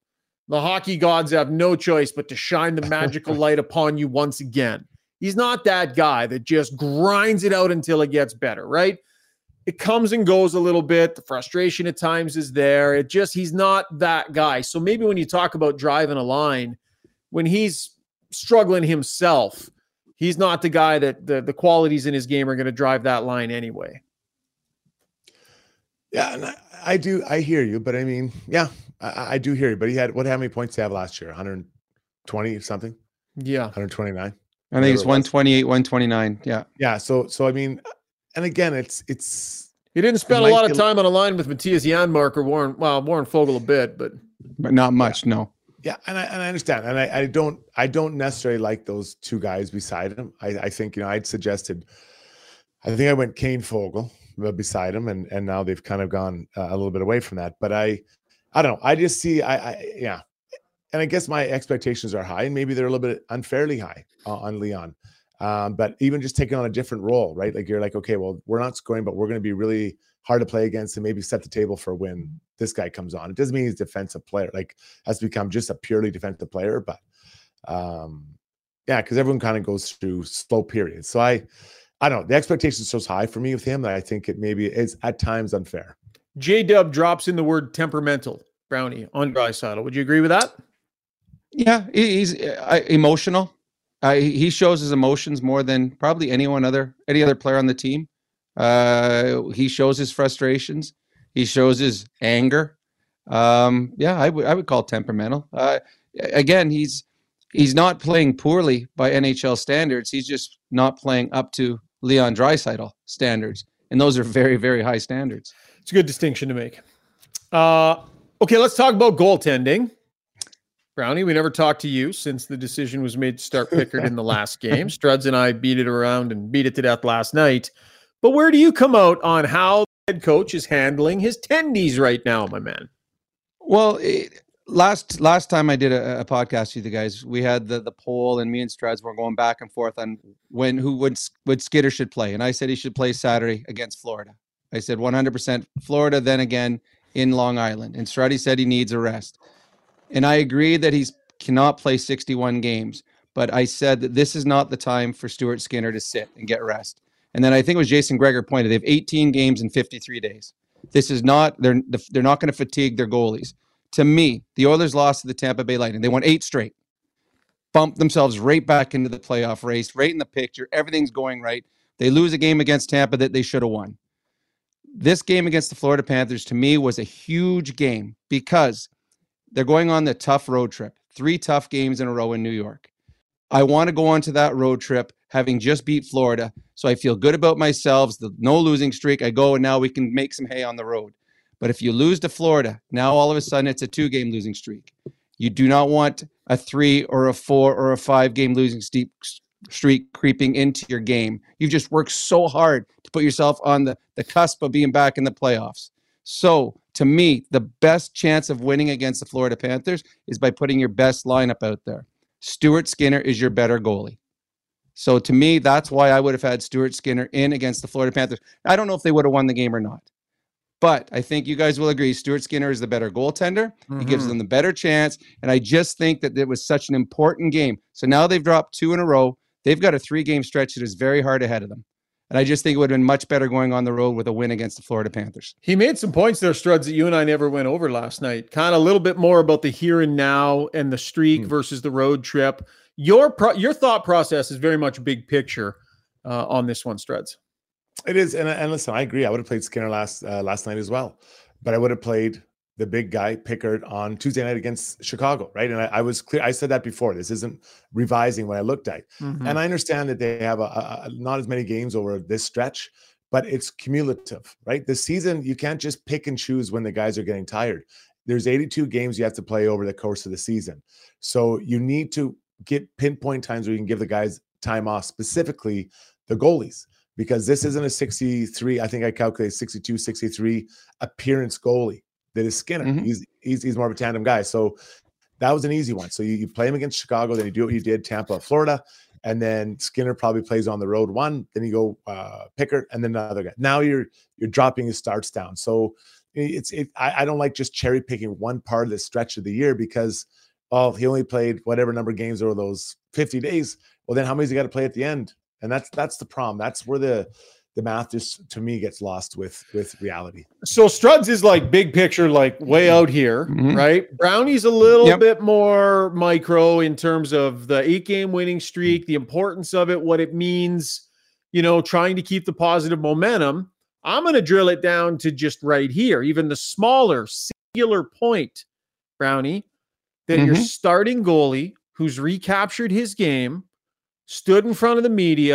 the hockey gods have no choice but to shine the magical light upon you once again. He's not that guy that just grinds it out until it gets better, right? It comes and goes a little bit. The frustration at times is there. It just, he's not that guy. So maybe when you talk about driving a line, when he's struggling himself, he's not the guy that the, the qualities in his game are going to drive that line anyway. Yeah, and I, I, do. I hear you, but I mean, yeah, I, I, do hear you. But he had what? How many points did he have last year? 120 something. Yeah, 129. I think it's 128, 129. Yeah, yeah. So, so I mean, and again, it's it's. He didn't spend a lot of time on a line with Mattias Janmark or Warren. Well, Warren Foegele a bit, but but not much. Yeah. No. Yeah, and I and I understand, and I, I don't I don't necessarily like those two guys beside him. I, I think you know I'd suggested, I think I went Kane Foegele uh, beside him, and and now they've kind of gone uh, a little bit away from that. But I, I don't know. I just see I, I yeah, and I guess my expectations are high, and maybe they're a little bit unfairly high uh, on Leon. Um, but even just taking on a different role, right? Like you're like, okay, well, we're not scoring, but we're going to be really hard to play against and maybe set the table for when this guy comes on. It doesn't mean he's a defensive player, like has become just a purely defensive player, but um yeah, because everyone kind of goes through slow periods. So I I don't know. The expectation is so high for me with him that I think it maybe is at times unfair. J Dub drops in the word temperamental, Brownie on Draisaitl. Would you agree with that? Yeah, he's uh, emotional. Uh, he shows his emotions more than probably anyone other any other player on the team. Uh, he shows his frustrations. He shows his anger. Um, yeah, I would I would call temperamental. Uh, again, he's he's not playing poorly by NHL standards. He's just not playing up to Leon Draisaitl standards, and those are very very high standards. It's a good distinction to make. Uh, okay, let's talk about goaltending. Brownie, we never talked to you since the decision was made to start Pickard in the last game. Struds and I beat it around and beat it to death last night. But where do you come out on how the head coach is handling his tendies right now, my man? Well, it, last last time I did a, a, podcast with you guys, we had the the poll, and me and Struds were going back and forth on when who would would Skinner should play, and I said he should play Saturday against Florida. I said 100% Florida, then again in Long Island, and Struddy said he needs a rest, and I agree that he's cannot play 61 games. But I said that this is not the time for Stuart Skinner to sit and get rest. And then I think it was Jason Gregor pointed. They have 18 games in 53 days. This is not they're they're not going to fatigue their goalies. To me, the Oilers lost to the Tampa Bay Lightning. They won eight straight, bumped themselves right back into the playoff race, right in the picture. Everything's going right. They lose a game against Tampa that they should have won. This game against the Florida Panthers to me was a huge game because they're going on the tough road trip. Three tough games in a row in New York. I want to go on to that road trip having just beat Florida. So I feel good about myself. The no losing streak. I go and now we can make some hay on the road. But if you lose to Florida, now all of a sudden it's a two game losing streak. You do not want a three or a four or a five game losing streak creeping into your game. You've just worked so hard to put yourself on the, the cusp of being back in the playoffs. So to me, the best chance of winning against the Florida Panthers is by putting your best lineup out there. Stuart Skinner is your better goalie. So to me, that's why I would have had Stuart Skinner in against the Florida Panthers. I don't know if they would have won the game or not. But I think you guys will agree Stuart Skinner is the better goaltender. Mm-hmm. He gives mm-hmm. them the better chance. And I just think that it was such an important game. So now they've dropped two in a row. They've got a three game stretch that is very hard ahead of them. And I just think it would have been much better going on the road with a win against the Florida Panthers. He made some points there, Struds, that you and I never went over last night. Kind of a little bit more about the here and now and the streak mm. versus the road trip. Your pro- your thought process is very much big picture uh, on this one, Struds. It is, and, and listen, I agree. I would have played Skinner last uh, last night as well, but I would have played the big guy Pickard on Tuesday night against Chicago, right? And I, I, was clear. I said that before. This isn't revising what I looked at, mm-hmm. and I understand that they have a, a, not as many games over this stretch, but it's cumulative, right? The season you can't just pick and choose when the guys are getting tired. There's 82 games you have to play over the course of the season, so you need to get pinpoint times where you can give the guys time off, specifically the goalies, because this isn't a 63. I think I calculated 62, 63 appearance goalie that is Skinner. Mm-hmm. He's, he's he's more of a tandem guy. So that was an easy one. So you, you play him against Chicago, then you do what you did Tampa, Florida, and then Skinner probably plays on the road one. Then you go uh, Pickard, and then another guy. Now you're you're dropping his starts down. So it's it. I, I don't like just cherry picking one part of the stretch of the year because oh, he only played whatever number of games over those 50 days. Well, then how many's he got to play at the end? And that's that's the problem. That's where the the math just to me gets lost with with reality. So Struds is like big picture, like way out here, mm-hmm. right? Brownie's a little yep. bit more micro in terms of the eight game winning streak, the importance of it, what it means, you know, trying to keep the positive momentum. I'm going to drill it down to just right here, even the smaller singular point, Brownie, that mm-hmm. your starting goalie who's recaptured his game stood in front of the media and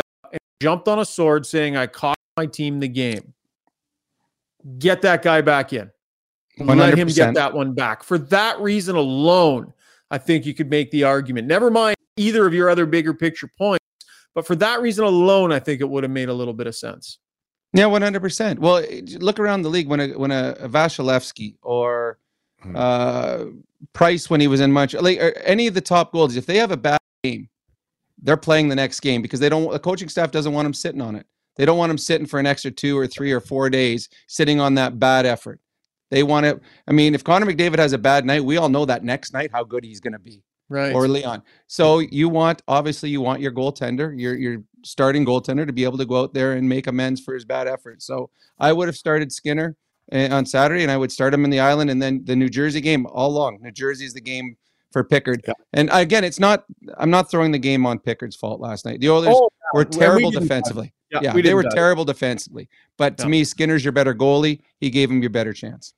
jumped on a sword saying, I cost my team the game. Get that guy back in. 100%. Let him get that one back. For that reason alone, I think you could make the argument. Never mind either of your other bigger picture points, but for that reason alone, I think it would have made a little bit of sense. Yeah, one hundred percent. Well, look around the league when a when a, a Vasilevskiy or hmm. uh, Price when he was in Montreal, like any of the top goals, if they have a bad game, they're playing the next game because they don't. The coaching staff doesn't want them sitting on it. They don't want them sitting for an extra two or three or four days sitting on that bad effort. They want to. I mean, if Connor McDavid has a bad night, we all know that next night how good he's going to be. Right. Or Leon. So you want obviously you want your goaltender, your your starting goaltender, to be able to go out there and make amends for his bad effort. So I would have started Skinner eh, on Saturday, and I would start him in the island, and then the New Jersey game all along. New Jersey is the game for Pickard. Yeah. And again, it's not. I'm not throwing the game on Pickard's fault last night. The Oilers oh, were terrible we defensively. Yeah, yeah we they were terrible defensively. But to me, Skinner's your better goalie. He gave him your better chance.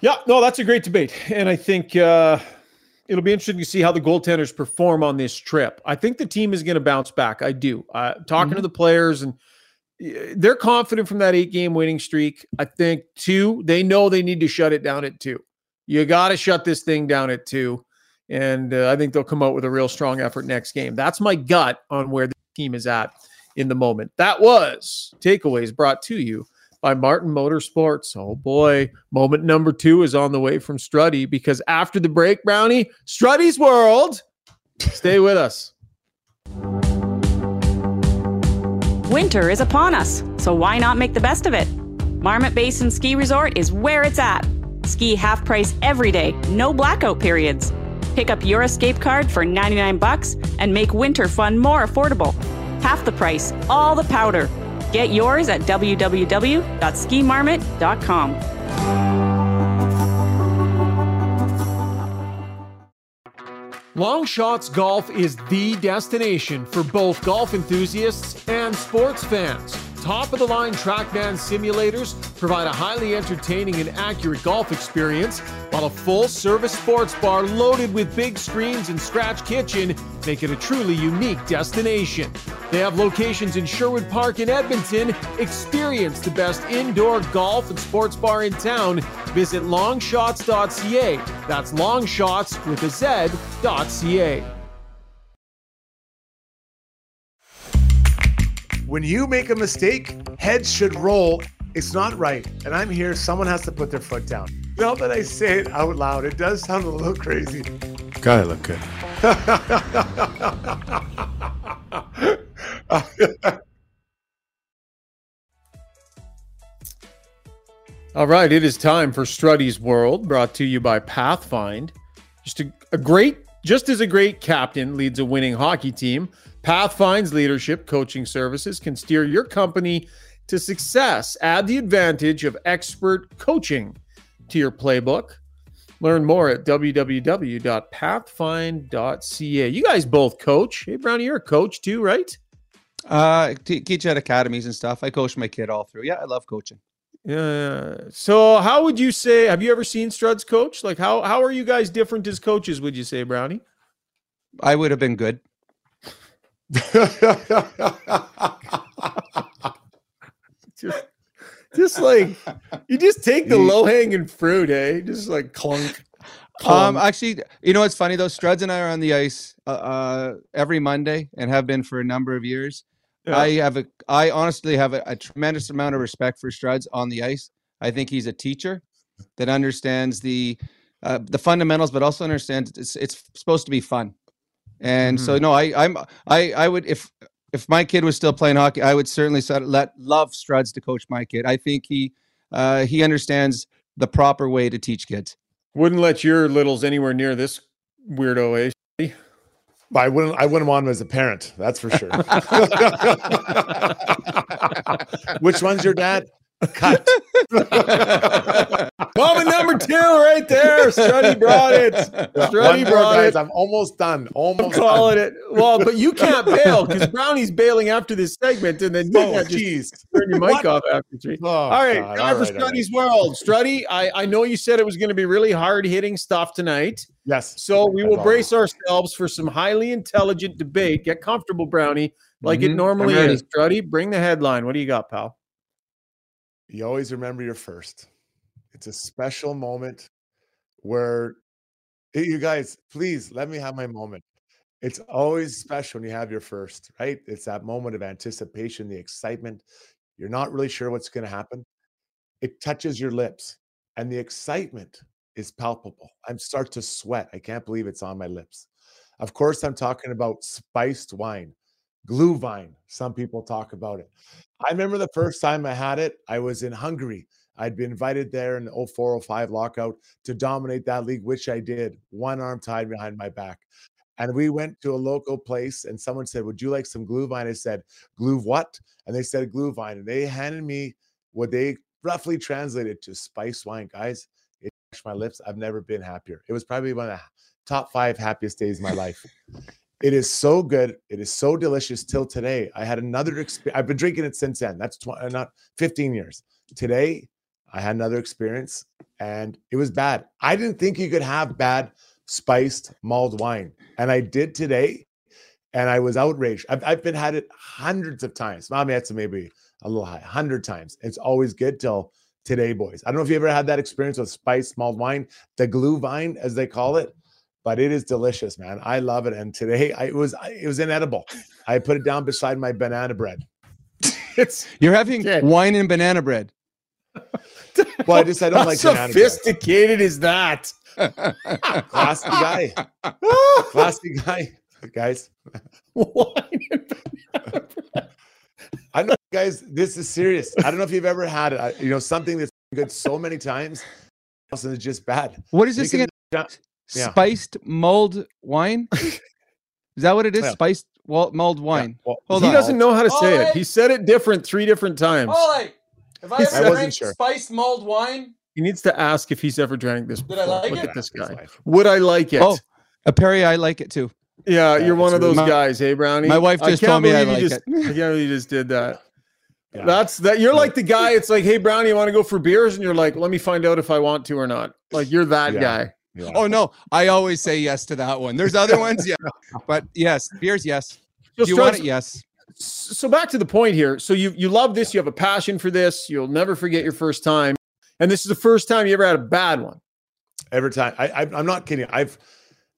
Yeah, no, that's a great debate, and I think uh, it'll be interesting to see how the goaltenders perform on this trip. I think the team is going to bounce back. I do. Uh, talking mm-hmm. to the players and they're confident from that eight game winning streak. I think two, they know they need to shut it down at two. You got to shut this thing down at two. And uh, I think they'll come out with a real strong effort next game. That's my gut on where the team is at in the moment. That was takeaways brought to you by Martin Motorsports. Oh boy, moment number two is on the way from Struddy because after the break, Brownie, Struddy's World. Stay with us. Winter is upon us, so why not make the best of it? Marmot Basin Ski Resort is where it's at Ski half price every day, no blackout periods. Pick up your escape card for 99 bucks and make winter fun more affordable. Half the price, all the powder. Get yours at www.skimarmot.com. Long Shots Golf is the destination for both golf enthusiasts and sports fans. Top of the line Trackman simulators provide a highly entertaining and accurate golf experience, while a full service sports bar loaded with big screens and scratch kitchen make it a truly unique destination. They have locations in Sherwood Park and Edmonton. Experience the best indoor golf and sports bar in town. Visit longshots.ca. That's longshots with a Z.ca. When you make a mistake, heads should roll. It's not right. And I'm here, someone has to put their foot down. Now that I say it out loud, it does sound a little crazy. Gotta look good. All right, it is time for Struddy's World, brought to you by Pathfind. Just a, a great, just as a great captain leads a winning hockey team, Pathfind's leadership coaching services can steer your company to success. Add the advantage of expert coaching to your playbook. Learn more at www.pathfind.ca. You guys both coach. Hey, Brownie, you're a coach too, right? Uh, teach at academies and stuff. I coach my kid all through. Yeah, I love coaching. Yeah. So, how would you say? Have you ever seen Struds coach? Like, how how are you guys different as coaches? Would you say, Brownie? I would have been good. just, just like you just take the low hanging fruit, eh? Just like clunk. Um, actually, you know what's funny though? Struds and I are on the ice uh, uh, every Monday and have been for a number of years. Yeah. I have a, I honestly have a, a tremendous amount of respect for Struds on the ice. I think he's a teacher that understands the uh, the fundamentals, but also understands it's it's supposed to be fun. And mm-hmm. so no, I I'm I I would if if my kid was still playing hockey, I would certainly let love Struds to coach my kid. I think he uh, he understands the proper way to teach kids. Wouldn't let your littles anywhere near this weirdo, eh? I wouldn't. I wouldn't want him as a parent. That's for sure. Which one's your dad? Cut. Moment number two, right there. Struddy brought it. Struddy One more, brought guys. it. I'm almost done. I'm Almost calling done. it. Well, but you can't bail because Brownie's bailing after this segment, and then you Oh, can't just turn your mic What? off after three. Oh, all right, God. time All for right. Struddy's World. Struddy, I, I know you said it was going to be really hard hitting stuff tonight. Yes. So we will always. brace ourselves for some highly intelligent debate. Get comfortable, Brownie, like it Mhm. normally is. Struddy, bring the headline. What do you got, pal? You always remember your first. It's a special moment where you guys, please let me have my moment. It's always special when you have your first, right? It's that moment of anticipation, the excitement. You're not really sure what's going to happen. It touches your lips, and the excitement is palpable. I'm start to sweat. I can't believe it's on my lips. Of course, I'm talking about spiced wine, Glühwein. Some people talk about it. I remember the first time I had it, I was in Hungary. I'd been invited there in the 04 05 lockout to dominate that league, which I did, one arm tied behind my back. And we went to a local place, and someone said, Would you like some Glühwein? I said, Glue what? And they said, Glühwein. And they handed me what they roughly translated to spice wine. Guys, it touched my lips. I've never been happier. It was probably one of the top five happiest days of my life. It is so good. It is so delicious till today. I had another experience. I've been drinking it since then. That's tw- uh, not 15 years. Today, I had another experience and it was bad. I didn't think you could have bad spiced mulled wine. And I did today. And I was outraged. I've, I've been had it hundreds of times. Mommy had some maybe a little high, hundred times. It's always good till today, boys. I don't know if you ever had that experience with spiced mulled wine, the Glühwein, as they call it, but it is delicious, man. I love it. And today I, it was it was inedible. I put it down beside my banana bread. It's You're having Shit. wine and banana bread. Well, I just I don't how like banana bread. sophisticated is that? Classy guy. Classy guy. Guys, Wine and I know, guys, this is serious. I don't know if you've ever had it. I- You know, something that's good so many times, and it's just bad. what is this can- again? Yeah. Spiced mulled wine? Is that what it is? Yeah. Spiced well, mulled Yeah, wine. well, he on. doesn't know how to say it. He said it different three different times. Ollie, have I ever I drank sure. spiced mulled wine? He needs to ask if he's ever drank this. Did I like Look it? at this guy. Would I like it? Oh, a Perry, I like it too. yeah, Yeah, you're one of those really- guys, hey Brownie. My wife just told me I believe you like just, I can't believe you just did that. Yeah. That's that. You're like the guy. It's like, hey Brownie, you want to go for beers? And you're like, let me find out if I want to or not. Like you're that Yeah. guy. Yeah. Oh no, I always say yes to that one. There's other ones, yeah, but yes, beers, yes. So, Do you want it? Yes. so back to the point here. So you you love this. You have a passion for this. You'll never forget your first time. And this is the first time you ever had a bad one. Every time. I, I I'm not kidding. I've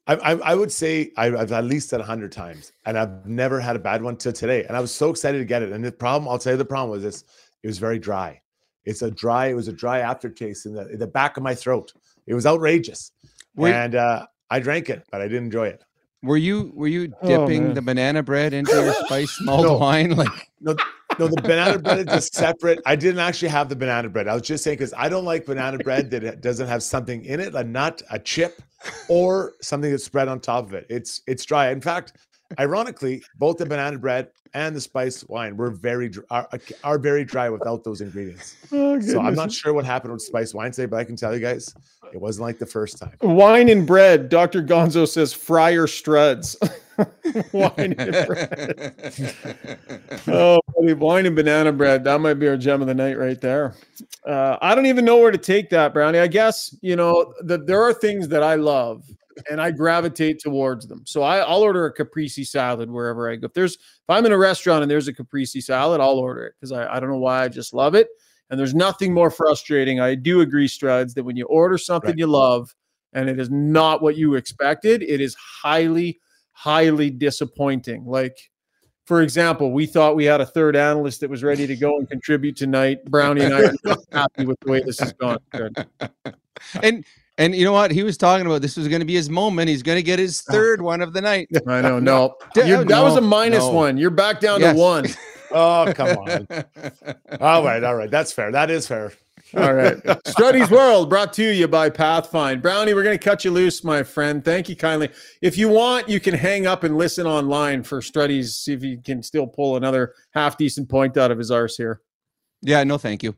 I, I, I would say I've, I've at least said a hundred times, and I've never had a bad one till today. And I was so excited to get it. And the problem, I'll tell you, the problem was this: it was very dry. It's a dry. It was a dry aftertaste in the in the back of my throat. It was outrageous, Were, and uh, I drank it, but I didn't enjoy it. were you were you Oh, dipping man. the banana bread into your spice mulled No. wine? Like No, no, the banana bread is a separate. I didn't actually have the banana bread. I was just saying because I don't like banana bread that it doesn't have something in it, a nut, a chip, or something that's spread on top of it. It's it's dry. In fact, ironically, both the banana bread and the spice wine were very dr- are, are very dry without those ingredients. Oh, So I'm not sure what happened with spice wine today, but I can tell you guys, it wasn't like the first time. Wine and bread. Dr. Gonzo says fryer struds. wine and bread. Oh, buddy, wine and banana bread. That might be our gem of the night right there. Uh, I don't even know where to take that, Brownie. I guess, you know, that there are things that I love and I gravitate towards them. So I, I'll order a caprese salad wherever I go. If there's if I'm in a restaurant and there's a caprese salad, I'll order it because I, I don't know why I just love it. And there's nothing more frustrating. I do agree, Struds, that when you order something Right. you love and it is not what you expected, it is highly, highly disappointing. Like, for example, we thought we had a third analyst that was ready to go and contribute tonight. Brownie and I are not happy with the way this has gone. And and you know what? He was talking about this was going to be his moment. He's going to get his oh. third one of the night. I know. No, D- You're- that was a minus no. one. You're back down Yes. to one. Oh, come on. All right, all right. That's fair. That is fair. All right. Struddy's World brought to you by Pathfind. Brownie, we're going to cut you loose, my friend. Thank you kindly. If you want, you can hang up and listen online for Struddy's, see if you can still pull another half decent point out of his arse here. Yeah, no, thank you.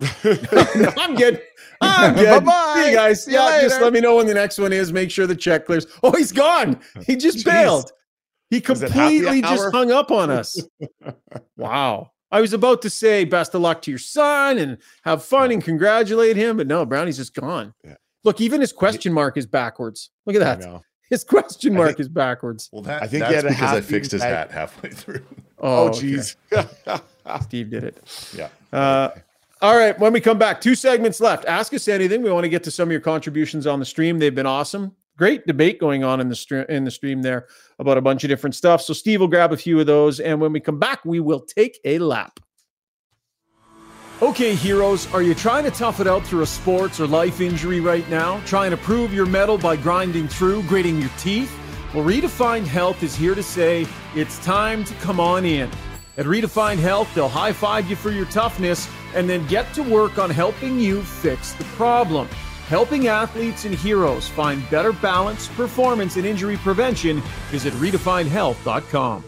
I'm good. I'm good. Bye-bye. See you guys. See yeah, you just let me know when the next one is. Make sure the check clears. Oh, he's gone. He just Jeez. bailed. He completely just hung up on us. wow. I was about to say best of luck to your son and have fun and congratulate him, but no, Brownie's just gone. Yeah. Look, even his question mark is backwards. Look at that. His question mark think, is backwards. Well, that, I think that's because I fixed his hat halfway through. Oh, jeez. Oh, okay. Steve did it. Yeah. Uh, all right. When we come back, two segments left. Ask us anything. We want to get to some of your contributions on the stream. They've been awesome. Great debate going on in the stream in the stream there about a bunch of different stuff. So Steve will grab a few of those, and when we come back, we will take a lap. Okay, heroes, are you trying to tough it out through a sports or life injury right now? Trying to prove your metal by grinding through, gritting your teeth? Well, Redefined Health is here to say it's time to come on in. At Redefined Health, they'll high five you for your toughness and then get to work on helping you fix the problem. Helping athletes and heroes find better balance, performance, and injury prevention. Visit redefinedhealth.com.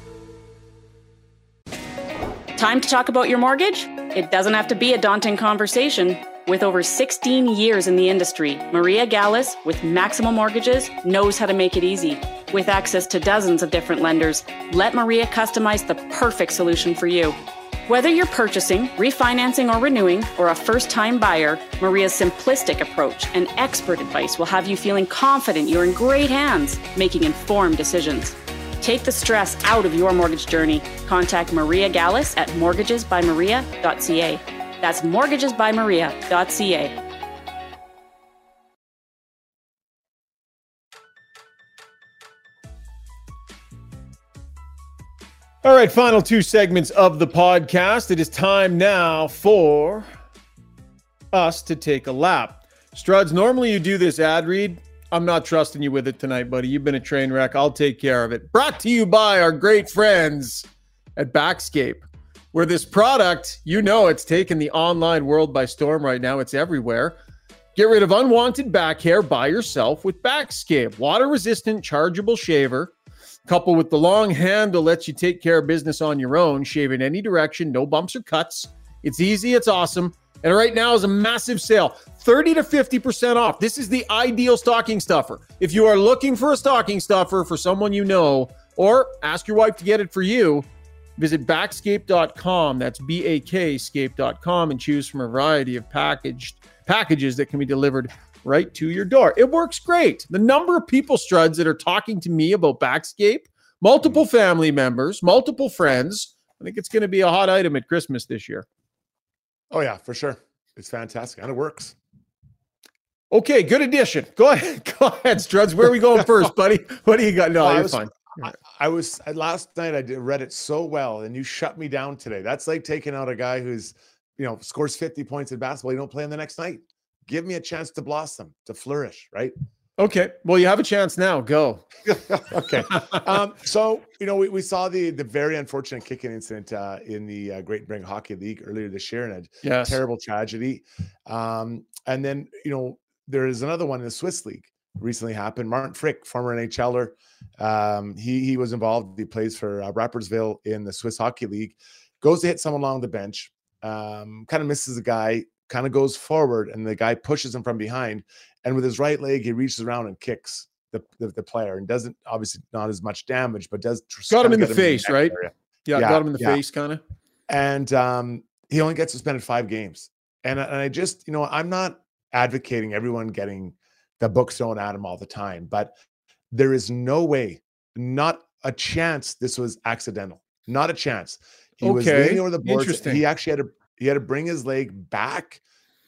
Time to talk about your mortgage? It doesn't have to be a daunting conversation. With over 16 years in the industry, Maria Gallus with Maximum Mortgages knows how to make it easy. With access to dozens of different lenders, let Maria customize the perfect solution for you. Whether you're purchasing, refinancing, or renewing, or a first time buyer, Maria's simplistic approach and expert advice will have you feeling confident you're in great hands, making informed decisions. Take the stress out of your mortgage journey. Contact Maria Gallus at mortgagesbymaria.ca. That's mortgagesbymaria.ca. All right, final two segments of the podcast. It is time now for us to take a lap. Struds, normally you do this ad read. I'm not trusting you with it tonight, buddy. You've been a train wreck. I'll take care of it. Brought to you by our great friends at Bakscape where this product, you know, it's taken the online world by storm right now. It's everywhere. Get rid of unwanted back hair by yourself with Bakscape, water resistant, chargeable shaver. Coupled with the long handle, lets you take care of business on your own, shave in any direction, no bumps or cuts. It's easy, it's awesome. And right now is a massive sale 30 to 50% off. This is the ideal stocking stuffer. If you are looking for a stocking stuffer for someone you know, or ask your wife to get it for you, Visit bakscape.com, that's B A K scape.com, and choose from a variety of packaged packages that can be delivered right to your door. It works great. The number of people, Struds, that are talking to me about Bakscape, multiple hmm. family members, multiple friends. I think it's going to be a hot item at Christmas this year. Oh, yeah, for sure. It's fantastic and it works. Okay, good addition. Go ahead. Go ahead, Struds. Where are we going first, buddy? What do you got? No, well, you're was, fine. I, I, was last night. I did, read it so well, and you shut me down today. That's like taking out a guy who's, you know, scores fifty points in basketball. You don't play him the next night. Give me a chance to blossom, to flourish. Right. Okay. Well, you have a chance now. Go. okay. Um, so you know, we, we saw the the very unfortunate kicking incident uh, in the uh, Great Britain Hockey League earlier this year, and a yes. terrible tragedy. Um, and then you know there is another one in the Swiss League recently happened. Martin Frk, former NHLer, um, he he was involved. He plays for uh, Rapperswil in the Swiss Hockey League. Goes to hit someone along the bench, um, kind of misses a guy, kind of goes forward, and the guy pushes him from behind. And with his right leg, he reaches around and kicks the, the, the player, and doesn't obviously not as much damage, but does got him in the face, in right? Yeah, yeah, got him in the yeah. face, kind of. And um, he only gets suspended five games. And and I just you know I'm not advocating everyone getting the books thrown at him all the time. But there is no way, not a chance, this was accidental. Not a chance. He okay. was leaning over the boards. He actually had to he had to bring his leg back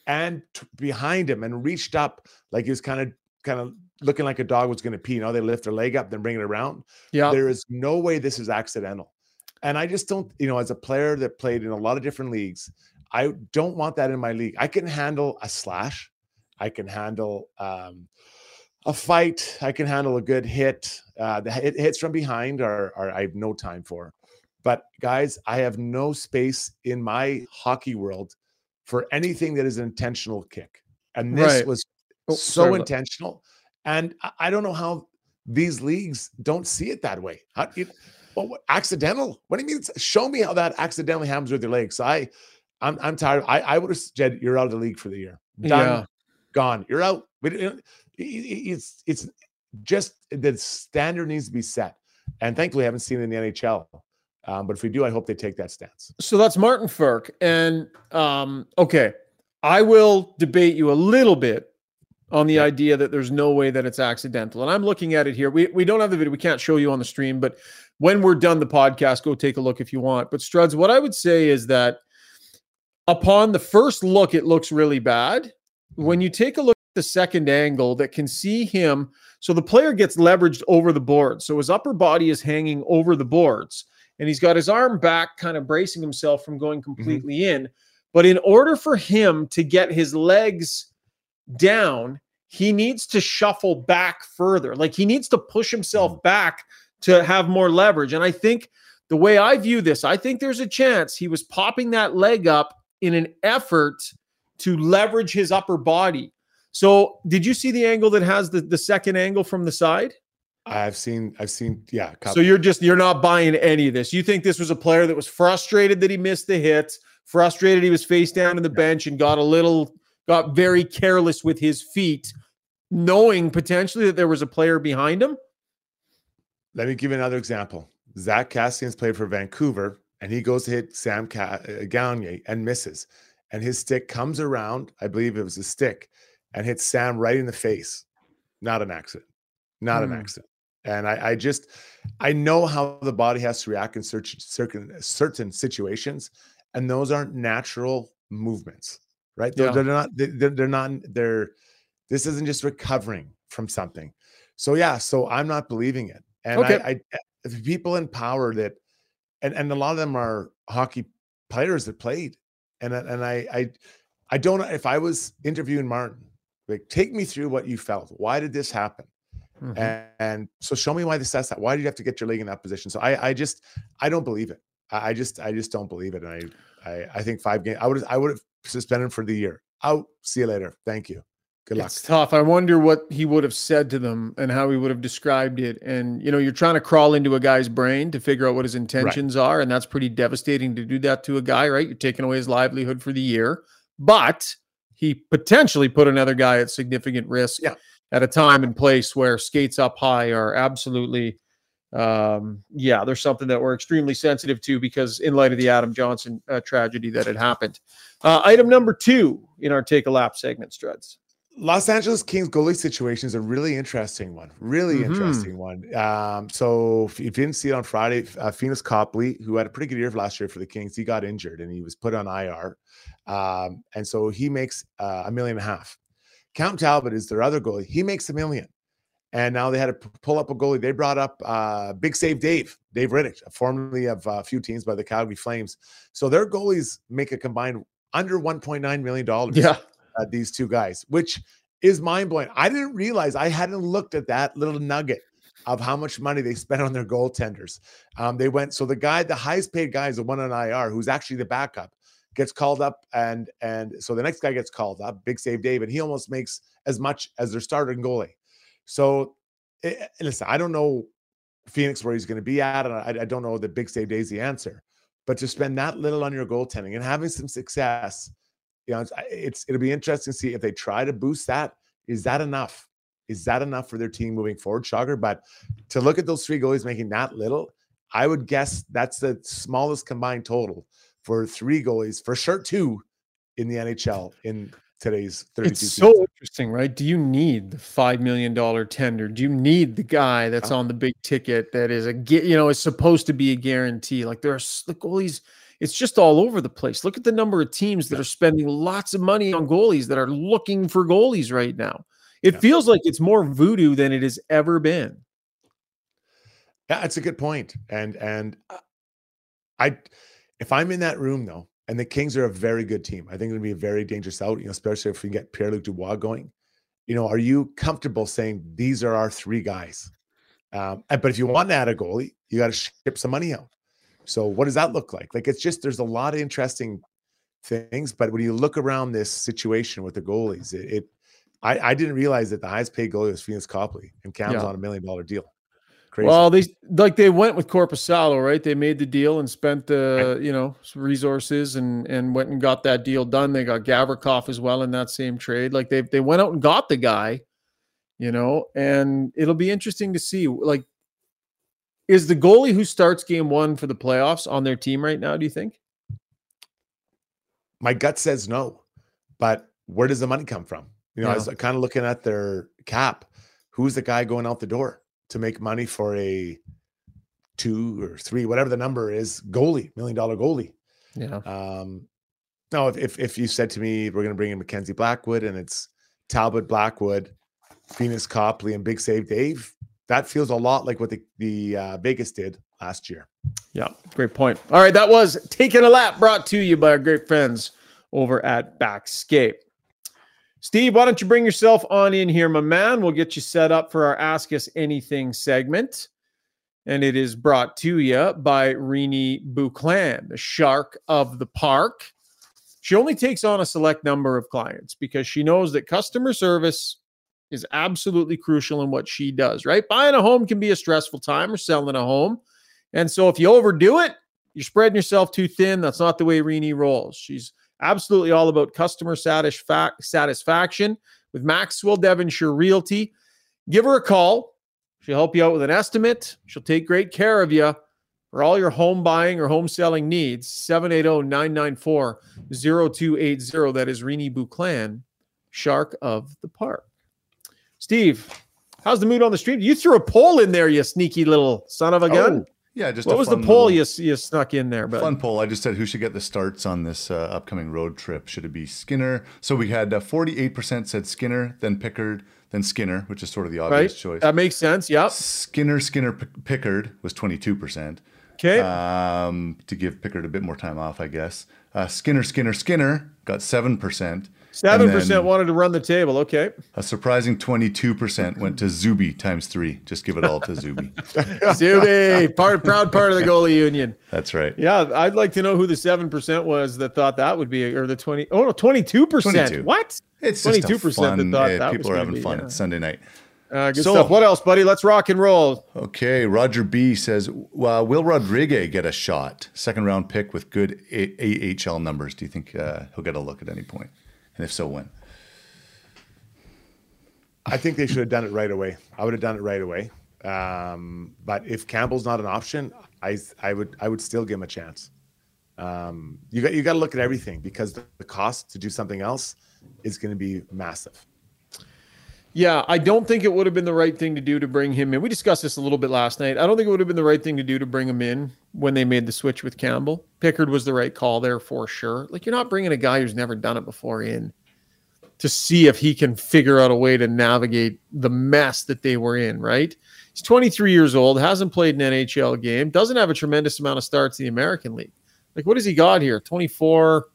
and t- behind him and reached up like he was kind of kind of looking like a dog was going to pee. You know, they lift their leg up, then bring it around. Yeah. There is no way this is accidental. And I just don't, you know, as a player that played in a lot of different leagues, I don't want that in my league. I can handle a slash. I can handle um, a fight. I can handle a good hit. Uh, the hits from behind are, are I have no time for. But guys, I have no space in my hockey world for anything that is an intentional kick. And this right. was oh, so sorry. intentional. And I don't know how these leagues don't see it that way. How, it, well, what, accidental? What do you mean? Show me how that accidentally happens with your legs. I, I'm, I'm tired. I, I would have said you're out of the league for the year. Done, yeah. gone. You're out. It's, it's just the standard needs to be set. And thankfully, I haven't seen it in the NHL. Um, but if we do, I hope they take that stance. So that's Martin Frk. And um, okay, I will debate you a little bit on the yeah. idea that there's no way that it's accidental. And I'm looking at it here. We we don't have the video. We can't show you on the stream, but when we're done the podcast, go take a look if you want. But Struds, what I would say is that upon the first look, it looks really bad. When you take a look at the second angle that can see him, so the player gets leveraged over the board. So his upper body is hanging over the boards and he's got his arm back, kind of bracing himself from going mm-hmm. completely mm-hmm. in. But in order for him to get his legs down, he needs to shuffle back further. Like he needs to push himself mm-hmm. back to have more leverage. And I think the way I view this, I think there's a chance he was popping that leg up in an effort to leverage his upper body. So, did you see the angle that has the, the second angle from the side? I've seen, I've seen, yeah. So you're just you're not buying any of this. You think this was a player that was frustrated that he missed the hit, frustrated he was face down in the bench and got a little, got very careless with his feet, knowing potentially that there was a player behind him. Let me give you another example. Zack Kassian's played for Vancouver, and he goes to hit Sam Ca- uh, Gagner and misses, and his stick comes around. I believe it was a stick, and hits Sam right in the face. Not an accident. Not an hmm. accident. And I, I, just, I know how the body has to react in certain, certain, certain situations, and those aren't natural movements, right? They're, yeah. they're not, they're, they're not, they're, this isn't just recovering from something. So yeah, so I'm not believing it. And okay. I, I, people in power that, and, and a lot of them are hockey players that played. And, and I, I, I don't if I was interviewing Martin, like, take me through what you felt. Why did this happen? Mm-hmm. And, and, so show me why this says that. Why do you have to get your league in that position? So I, I just, I don't believe it. I, I just, I just don't believe it. And I, I, I think five games, I would, I would have suspended for the year. Out. See you later. Thank you. Good luck. It's tough. I wonder what he would have said to them and how he would have described it. And you know, you're trying to crawl into a guy's brain to figure out what his intentions right. are, and that's pretty devastating to do that to a guy, right? You're taking away his livelihood for the year, but he potentially put another guy at significant risk. Yeah at a time and place where skates up high are absolutely um, yeah, there's something that we're extremely sensitive to because in light of the Adam Johnson uh, tragedy that had happened. Uh, item number two in our take a lap segment, Struds. Los Angeles Kings goalie situation is a really interesting one. Really mm-hmm. interesting one. Um, so if you didn't see it on Friday, uh, Phoenix Copley, who had a pretty good year last year for the Kings, he got injured and he was put on IR. Um, and so he makes uh, a million and a half. Cam Talbot is their other goalie. He makes a million. And now they had to pull up a goalie. They brought up uh, Big Save Dave, Dave Rittich, formerly of uh, a few teams by the Calgary Flames. So their goalies make a combined under $1.9 million. Yeah. Uh, these two guys, which is mind blowing. I didn't realize I hadn't looked at that little nugget of how much money they spent on their goaltenders. Um, they went, so the guy, the highest paid guy is the one on IR, who's actually the backup gets called up and and so the next guy gets called up big save david he almost makes as much as their starting goalie so it, eh, eh, listen i don't know phoenix where he's going to be at and I, I, don't know the big save days the answer but to spend that little on your goaltending and having some success you know it's, it's it'll be interesting to see if they try to boost that is that enough is that enough for their team moving forward Shocker? but to look at those three goalies making that little i would guess that's the smallest combined total for three goalies, for sure two in the NHL in today's 32 It's so interesting, right? Do you need the $5 million tender? Do you need the guy that's on the big ticket that is a, you know, is supposed to be a guarantee? Like there are the goalies, it's just all over the place. Look at the number of teams that are spending lots of money on goalies that are looking for goalies right now. It yeah. feels like it's more voodoo than it has ever been. Yeah, that's a good. And and uh, I if I'm in that room though, and the Kings are a very good team, I think it's gonna be a very dangerous out, you know, especially if we get Pierre Luc Dubois going. You know, are you comfortable saying these are our three guys? Um, but if you want to add a goalie, you got to ship some money out. So what does that look like? Like it's just there's a lot of interesting things. But when you look around this situation with the goalies, it, it I, I, didn't realize that the highest paid goalie was Phoenix Copley and Cam's yeah. on a million dollar deal. Crazy. Well, they like they went with Korpisalo, right? They made the deal and spent the you know resources and and went and got that deal done. They got Gavrikov as well in that same trade. Like they they went out and got the guy, you know, and it'll be interesting to see. Like, is the goalie who starts game one for the playoffs on their team right now? Do you think? My gut says no, but where does the money come from? You know, yeah. I was kind of looking at their cap. Who's the guy going out the door to make money for a two or three, whatever the number is, goalie, million dollar goalie? Yeah. Um, no, if, if, if you said to me we're going to bring in Mackenzie Blackwood and it's Talbot Blackwood, Phoenix Copley, and Big Save Dave, that feels a lot like what the the uh, Vegas did last year. Yeah, great point. All right, that was taking a lap brought to you by our great friends over at Bakscape. Steve, why don't you bring yourself on in here, my man? We'll get you set up for our Ask Us Anything segment. And it is brought to you by Rini Bouclan, the shark of the park. She only takes on a select number of clients because she knows that customer service is absolutely crucial in what she does, right? Buying a home can be a stressful time or selling a home. And so if you overdo it, you're spreading yourself too thin. That's not the way Rini rolls. She's absolutely all about customer satisfaction with Maxwell Devonshire Realty. Give her a call. She'll help you out with an estimate. She'll take great care of you for all your home buying or home selling needs. 780 994 0280. That is Rini Bouclan, Shark of the Park. Steve, how's the mood on the street? You threw a poll in there, you sneaky little son of a gun. Oh, yeah, just what was the poll you you snuck in there? But fun poll. I just said who should get the starts on this uh, upcoming road trip. Should it be Skinner? So we had uh, forty eight percent said Skinner, then Pickard, then Skinner, which is sort of the obvious right. choice. That makes sense. Yep. Skinner, Skinner, P- Pickard was twenty two percent. Okay. Um, to give Pickard a bit more time off, I guess. Uh, Skinner, Skinner, Skinner got seven percent. Seven percent wanted to run the table. Okay. A surprising twenty-two percent went to Zuby times three. Just give it all to Zuby. Zuby, part proud part of the goalie union. That's right. Yeah, I'd like to know who the seven percent was that thought that would be, or the twenty. Oh no, twenty-two percent. What? It's twenty-two percent that thought that people are having be, fun. Yeah. It's Sunday night. Uh, good so, stuff. What else, buddy? Let's rock and roll. Okay. Roger B says, well, "Will Rodrigue get a shot? Second round pick with good a- AHL numbers. Do you think uh, he'll get a look at any point?" And if so, when? I think they should have done it right away. I would have done it right away. Um, but if Campbell's not an option, I I would I would still give him a chance. Um, you got you got to look at everything because the, the cost to do something else is going to be massive. Yeah, I don't think it would have been the right thing to do to bring him in. We discussed this a little bit last night. I don't think it would have been the right thing to do to bring him in when they made the switch with Campbell. Pickard was the right call there for sure. Like you're not bringing a guy who's never done it before in to see if he can figure out a way to navigate the mess that they were in, right? He's 23 years old, hasn't played an NHL game, doesn't have a tremendous amount of starts in the American League. Like what has he got here? 24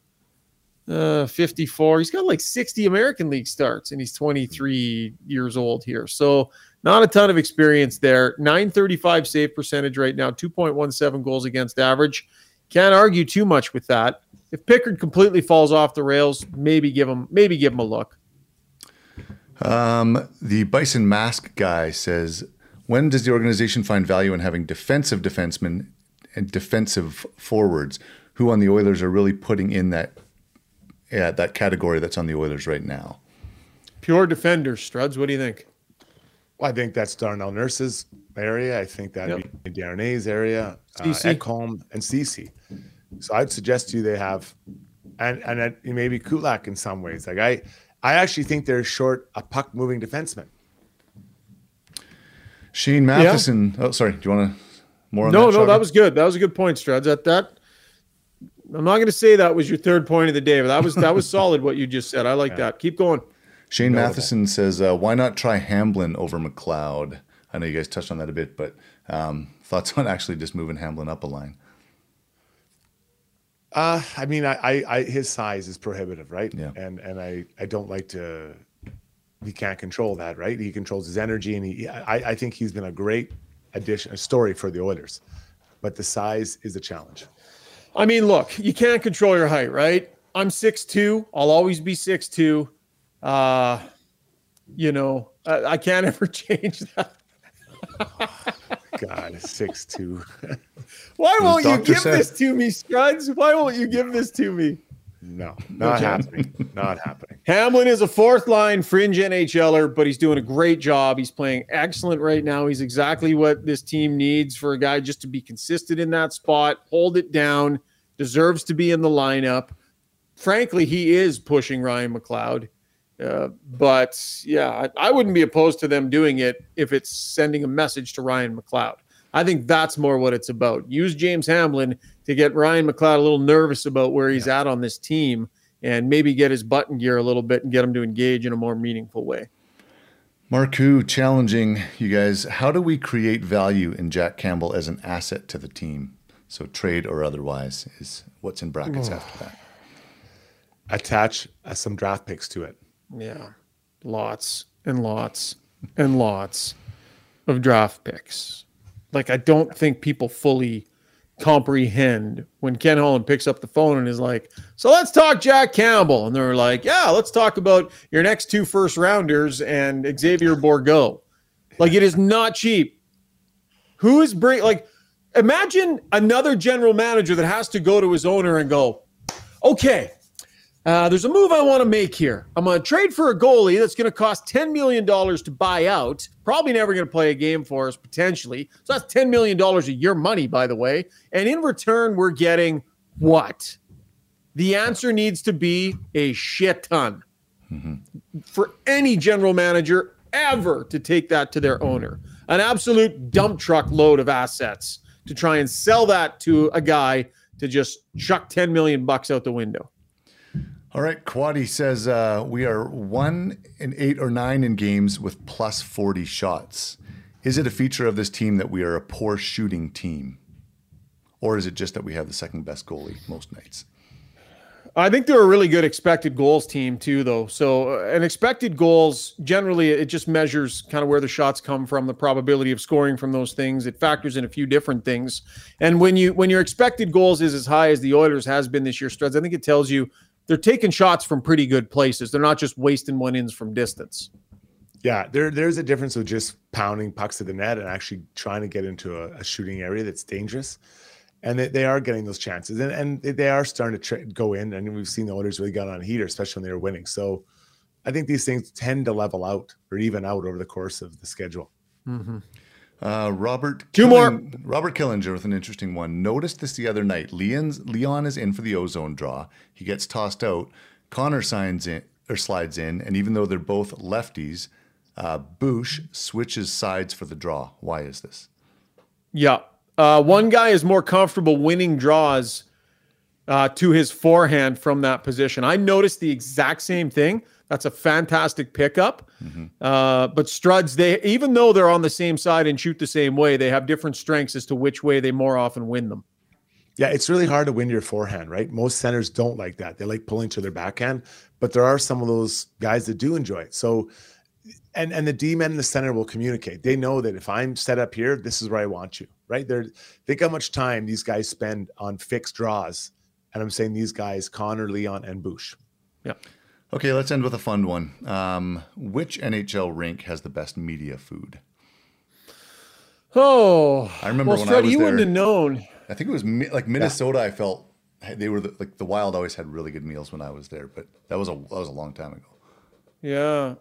uh, 54. He's got like 60 American League starts, and he's 23 years old here. So not a ton of experience there. 935 save percentage right now, 2.17 goals against average. Can't argue too much with that. If Pickard completely falls off the rails, maybe give him maybe give him a look. Um, the Bison Mask guy says, when does the organization find value in having defensive defensemen and defensive forwards who on the Oilers are really putting in that yeah, that category that's on the Oilers right now? Pure defenders, Struds. What do you think? Well, I think that's Darnell Nurse's area. I think that'd yep. be Desharnais's area, uh, Ekholm and Ceci. So I'd suggest to you they have, and and maybe Kulak in some ways. Like I, I actually think they're short a puck moving defenseman. Shane Matheson. Yeah. Oh, sorry. Do you want to more? no, that, no, that was good. That was a good point, Struds. That that I'm not going to say that was your third point of the day, but that was that was solid what you just said. I like yeah. that. Keep going. Shane Matheson says, uh, "Why not try Hamblin over McLeod?" I know you guys touched on that a bit, but um, thoughts on actually just moving Hamblin up a line? Uh, I mean, I, I, I, his size is prohibitive, right? Yeah. And and I, I don't like to. He can't control that, right? He controls his energy, and he. I, I think he's been a great addition, a story for the Oilers, but the size is a challenge. I mean, look, you can't control your height, right? I'm six two. I'll always be six two. Uh, you know, I, I can't ever change that. God, six two. Why won't you give said. this to me, Struds? Why won't you give this to me? No, not happening. Not happening. Hamblin is a fourth line fringe NHLer, but he's doing a great job. He's playing excellent right now. He's exactly what this team needs for a guy just to be consistent in that spot, hold it down, deserves to be in the lineup. Frankly, he is pushing Ryan McLeod. Uh, but yeah, I, I, wouldn't be opposed to them doing it if it's sending a message to Ryan McLeod. I think that's more what it's about. Use James Hamblin to get Ryan McLeod a little nervous about where he's yeah. at on this team and maybe get his button gear a little bit and get him to engage in a more meaningful way. Marku challenging you guys. How do we create value in Jack Campbell as an asset to the team? So trade or otherwise is what's in brackets after that. Attach uh, some draft picks to it. Yeah, lots and lots and lots of draft picks like I don't think people fully comprehend when Ken Holland picks up the phone and is like, "So let's talk Jack Campbell," and they're like, "Yeah, let's talk about your next two first rounders and Xavier Bourgault." Like it is not cheap. Who is bring like? Imagine another general manager that has to go to his owner and go, "Okay, uh, there's a move I want to make here. I'm going to trade for a goalie that's going to cost $10 million to buy out. Probably never going to play a game for us, potentially. So that's $10 million a year money, by the way. And in return, we're getting what? The answer needs to be a shit ton mm-hmm. for any general manager ever to take that to their owner. An absolute dump truck load of assets to try and sell that to a guy to just chuck 10 million bucks out the window. All right, Quaddy says uh, we are one in eight or nine in games with plus 40 shots. Is it a feature of this team that we are a poor shooting team? Or is it just that we have the second best goalie most nights? I think they're a really good expected goals team too, though. So, uh, an expected goals generally it just measures kind of where the shots come from, the probability of scoring from those things. It factors in a few different things, and when you when your expected goals is as high as the Oilers has been this year, Struds, I think it tells you they're taking shots from pretty good places. They're not just wasting one ins from distance. Yeah, there there's a difference with just pounding pucks to the net and actually trying to get into a, a shooting area that's dangerous. And they, they are getting those chances, and, and they are starting to tra- go in. And we've seen the Oilers really got on a heater, especially when they were winning. So I think these things tend to level out or even out over the course of the schedule. Mm-hmm. Uh, Robert two more. Robert Killinger with an interesting one. Noticed this the other night. Leon's Leon is in for the ozone draw. He gets tossed out. Connor signs in or slides in, and even though they're both lefties, uh, Bush switches sides for the draw. Why is this? Yeah, uh, one guy is more comfortable winning draws uh, to his forehand from that position. I noticed the exact same thing. That's a fantastic pickup. Mm-hmm. Uh, but Struds, they even though they're on the same side and shoot the same way, they have different strengths as to which way they more often win them. Yeah, it's really hard to win your forehand, right? Most centers don't like that. They like pulling to their backhand, but there are some of those guys that do enjoy it. So, and and the D men in the center will communicate. They know that if I'm set up here, this is where I want you, right? They're think how much time these guys spend on fixed draws, and I'm saying these guys, Connor, Leon, and Bush. Yeah. Okay, let's end with a fun one. Um, which NHL rink has the best media food? Oh, I remember well, when Freddie, I was you there, wouldn't have known. I think it was like Minnesota. Yeah. I felt they were the, like the Wild always had really good meals when I was there, but that was a that was a long time ago. Yeah,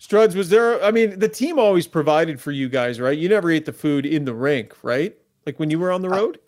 Struds, was there? I mean, the team always provided for you guys, right? You never ate the food in the rink, right? Like when you were on the road. Uh,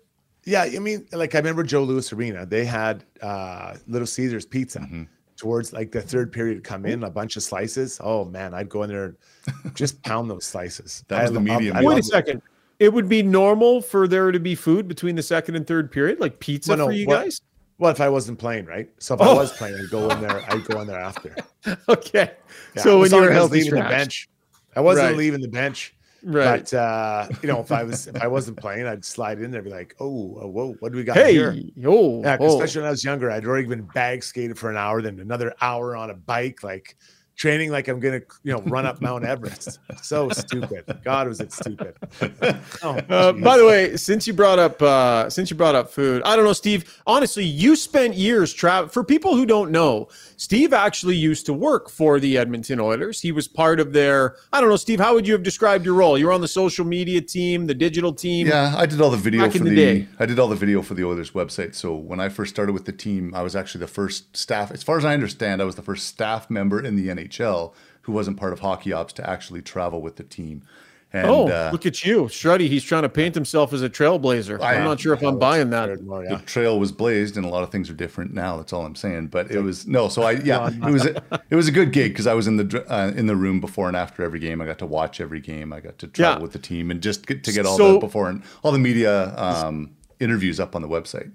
yeah, I mean, like I remember Joe Louis Arena. They had uh, Little Caesars pizza. Mm-hmm towards like the third period come in a bunch of slices. Oh man, I'd go in there and just pound those slices. That was the medium. Wait a second. It would be normal for there to be food between the second and third period, like pizza well, no, for you well, guys. Well, if I wasn't playing, right? So if oh. I was playing, I'd go in there. I'd go in there after. okay. Yeah, so when you were leaving the bench, I wasn't right. leaving the bench. Right. But uh, you know, if I was if I wasn't playing, I'd slide in there, be like, "Oh, uh, whoa, what do we got hey, here?" Oh, yeah, especially when I was younger, I'd already been bag skated for an hour, then another hour on a bike. Like, training like I'm gonna, you know, run up Mount Everest. So stupid. God, was it stupid. Oh, uh, by the way, since you brought up uh, since you brought up food, I don't know, Steve. Honestly, you spent years travel. For people who don't know, Steve actually used to work for the Edmonton Oilers. He was part of their. I don't know, Steve. How would you have described your role? You were on the social media team, the digital team. Yeah, I did all the video for the. the I did all the video for the Oilers website. So when I first started with the team, I was actually the first staff. As far as I understand, I was the first staff member in the NHL NHL who wasn't part of hockey ops to actually travel with the team. And, oh, uh, look at you, Struddy. He's trying to paint himself as a trailblazer. I, am not sure if I'm buying that. More, yeah. The trail was blazed, and a lot of things are different now. That's all I'm saying. But it was no. So I yeah, it was a, it was a good gig because I was in the uh, in the room before and after every game. I got to watch every game. I got to travel yeah. with the team and just get to get all so, the before and all the media um, interviews up on the website.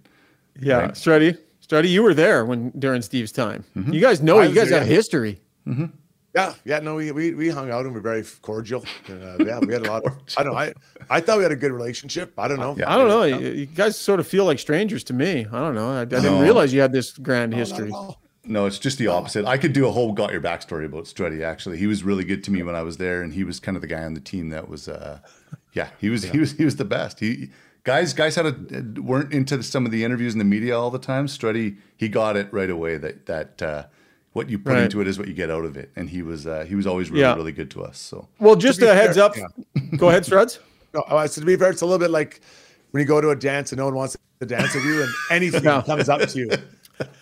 Yeah, right? Struddy, Struddy, you were there when during Steve's time. Mm-hmm. You guys know. I you guys have history. Mm-hmm. Yeah, yeah, no, we, we, we hung out and we're very cordial. And, uh, yeah, we had a lot. Of, I don't know. I, I thought we had a good relationship. I don't know. Yeah, I don't know. You, you, guys sort of feel like strangers to me. I don't know. I, I didn't realize you had this grand no, history. No, it's just the opposite. I could do a whole got your backstory about Struddy. Actually, he was really good to me when I was there, and he was kind of the guy on the team that was, uh, yeah, he was yeah. he was he was the best. He guys guys had a, weren't into some of the interviews in the media all the time. Struddy he got it right away that that. Uh, what you put right. into it is what you get out of it. And he was uh, he was always really yeah. really good to us. So well, just a fair, heads up. Yeah. Go ahead, Struds. No, uh, so to be fair, it's a little bit like when you go to a dance and no one wants to dance with you, and anything no. comes up to you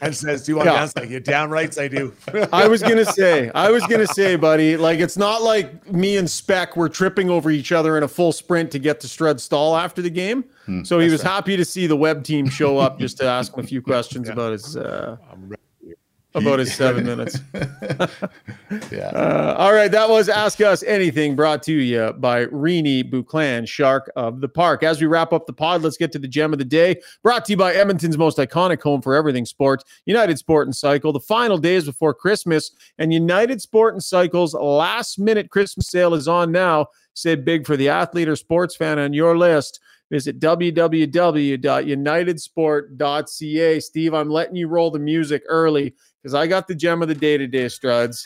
and says, "Do you want to dance?" Like you're damn rights, I do. I was gonna say, I was gonna say, buddy, like it's not like me and Spec were tripping over each other in a full sprint to get to Strud stall after the game. Hmm, so he was right. happy to see the web team show up just to ask him a few questions yeah. about his. Uh, about his seven minutes. yeah. Uh, all right. That was Ask Us Anything brought to you by Rini Bouclan, Shark of the Park. As we wrap up the pod, let's get to the gem of the day. Brought to you by Edmonton's most iconic home for everything sports, United Sport and Cycle. The final days before Christmas, and United Sport and Cycle's last minute Christmas sale is on now. Say big for the athlete or sports fan on your list. Visit www.unitedsport.ca. Steve, I'm letting you roll the music early because I got the gem of the day today, Struds.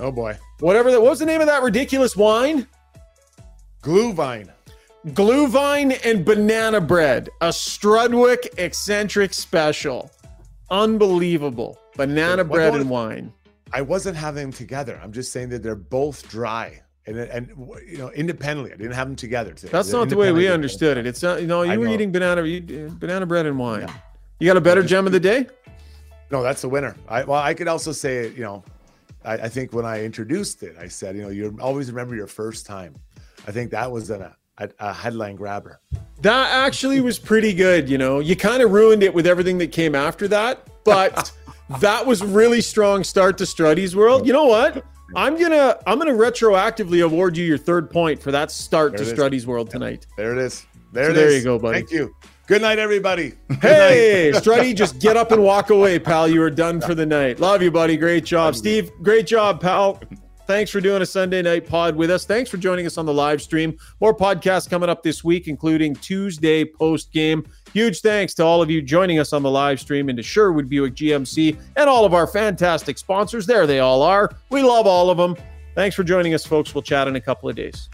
Oh boy. Whatever that what was the name of that ridiculous wine? Glühwein. Glühwein and banana bread. A Strudwick eccentric special. Unbelievable. Banana bread and wine. I wasn't having them together. I'm just saying that they're both dry. And, and you know, independently, I didn't have them together. Today. That's not the way we understood it. It's not, you know, you were eating banana, you, banana bread and wine. Yeah. You got a better gem of the day? No, that's the winner. I, well, I could also say, you know, I, I, think when I introduced it, I said, you know, you always remember your first time. I think that was a, a, a headline grabber. That actually was pretty good. You know, you kind of ruined it with everything that came after that, but that was really strong start to Struddy's world. You know what? I'm gonna I'm gonna retroactively award you your third point for that start there to Struddy's world tonight. There it is. There so it there is. you go, buddy. Thank you. Good night, everybody. Hey. Struddy, just get up and walk away, pal. You are done for the night. Love you, buddy. Great job. Steve, great job, pal. Thanks for doing a Sunday night pod with us. Thanks for joining us on the live stream. More podcasts coming up this week, including Tuesday post game. Huge thanks to all of you joining us on the live stream and to Sherwood Buick GMC and all of our fantastic sponsors. There they all are. We love all of them. Thanks for joining us, folks. We'll chat in a couple of days.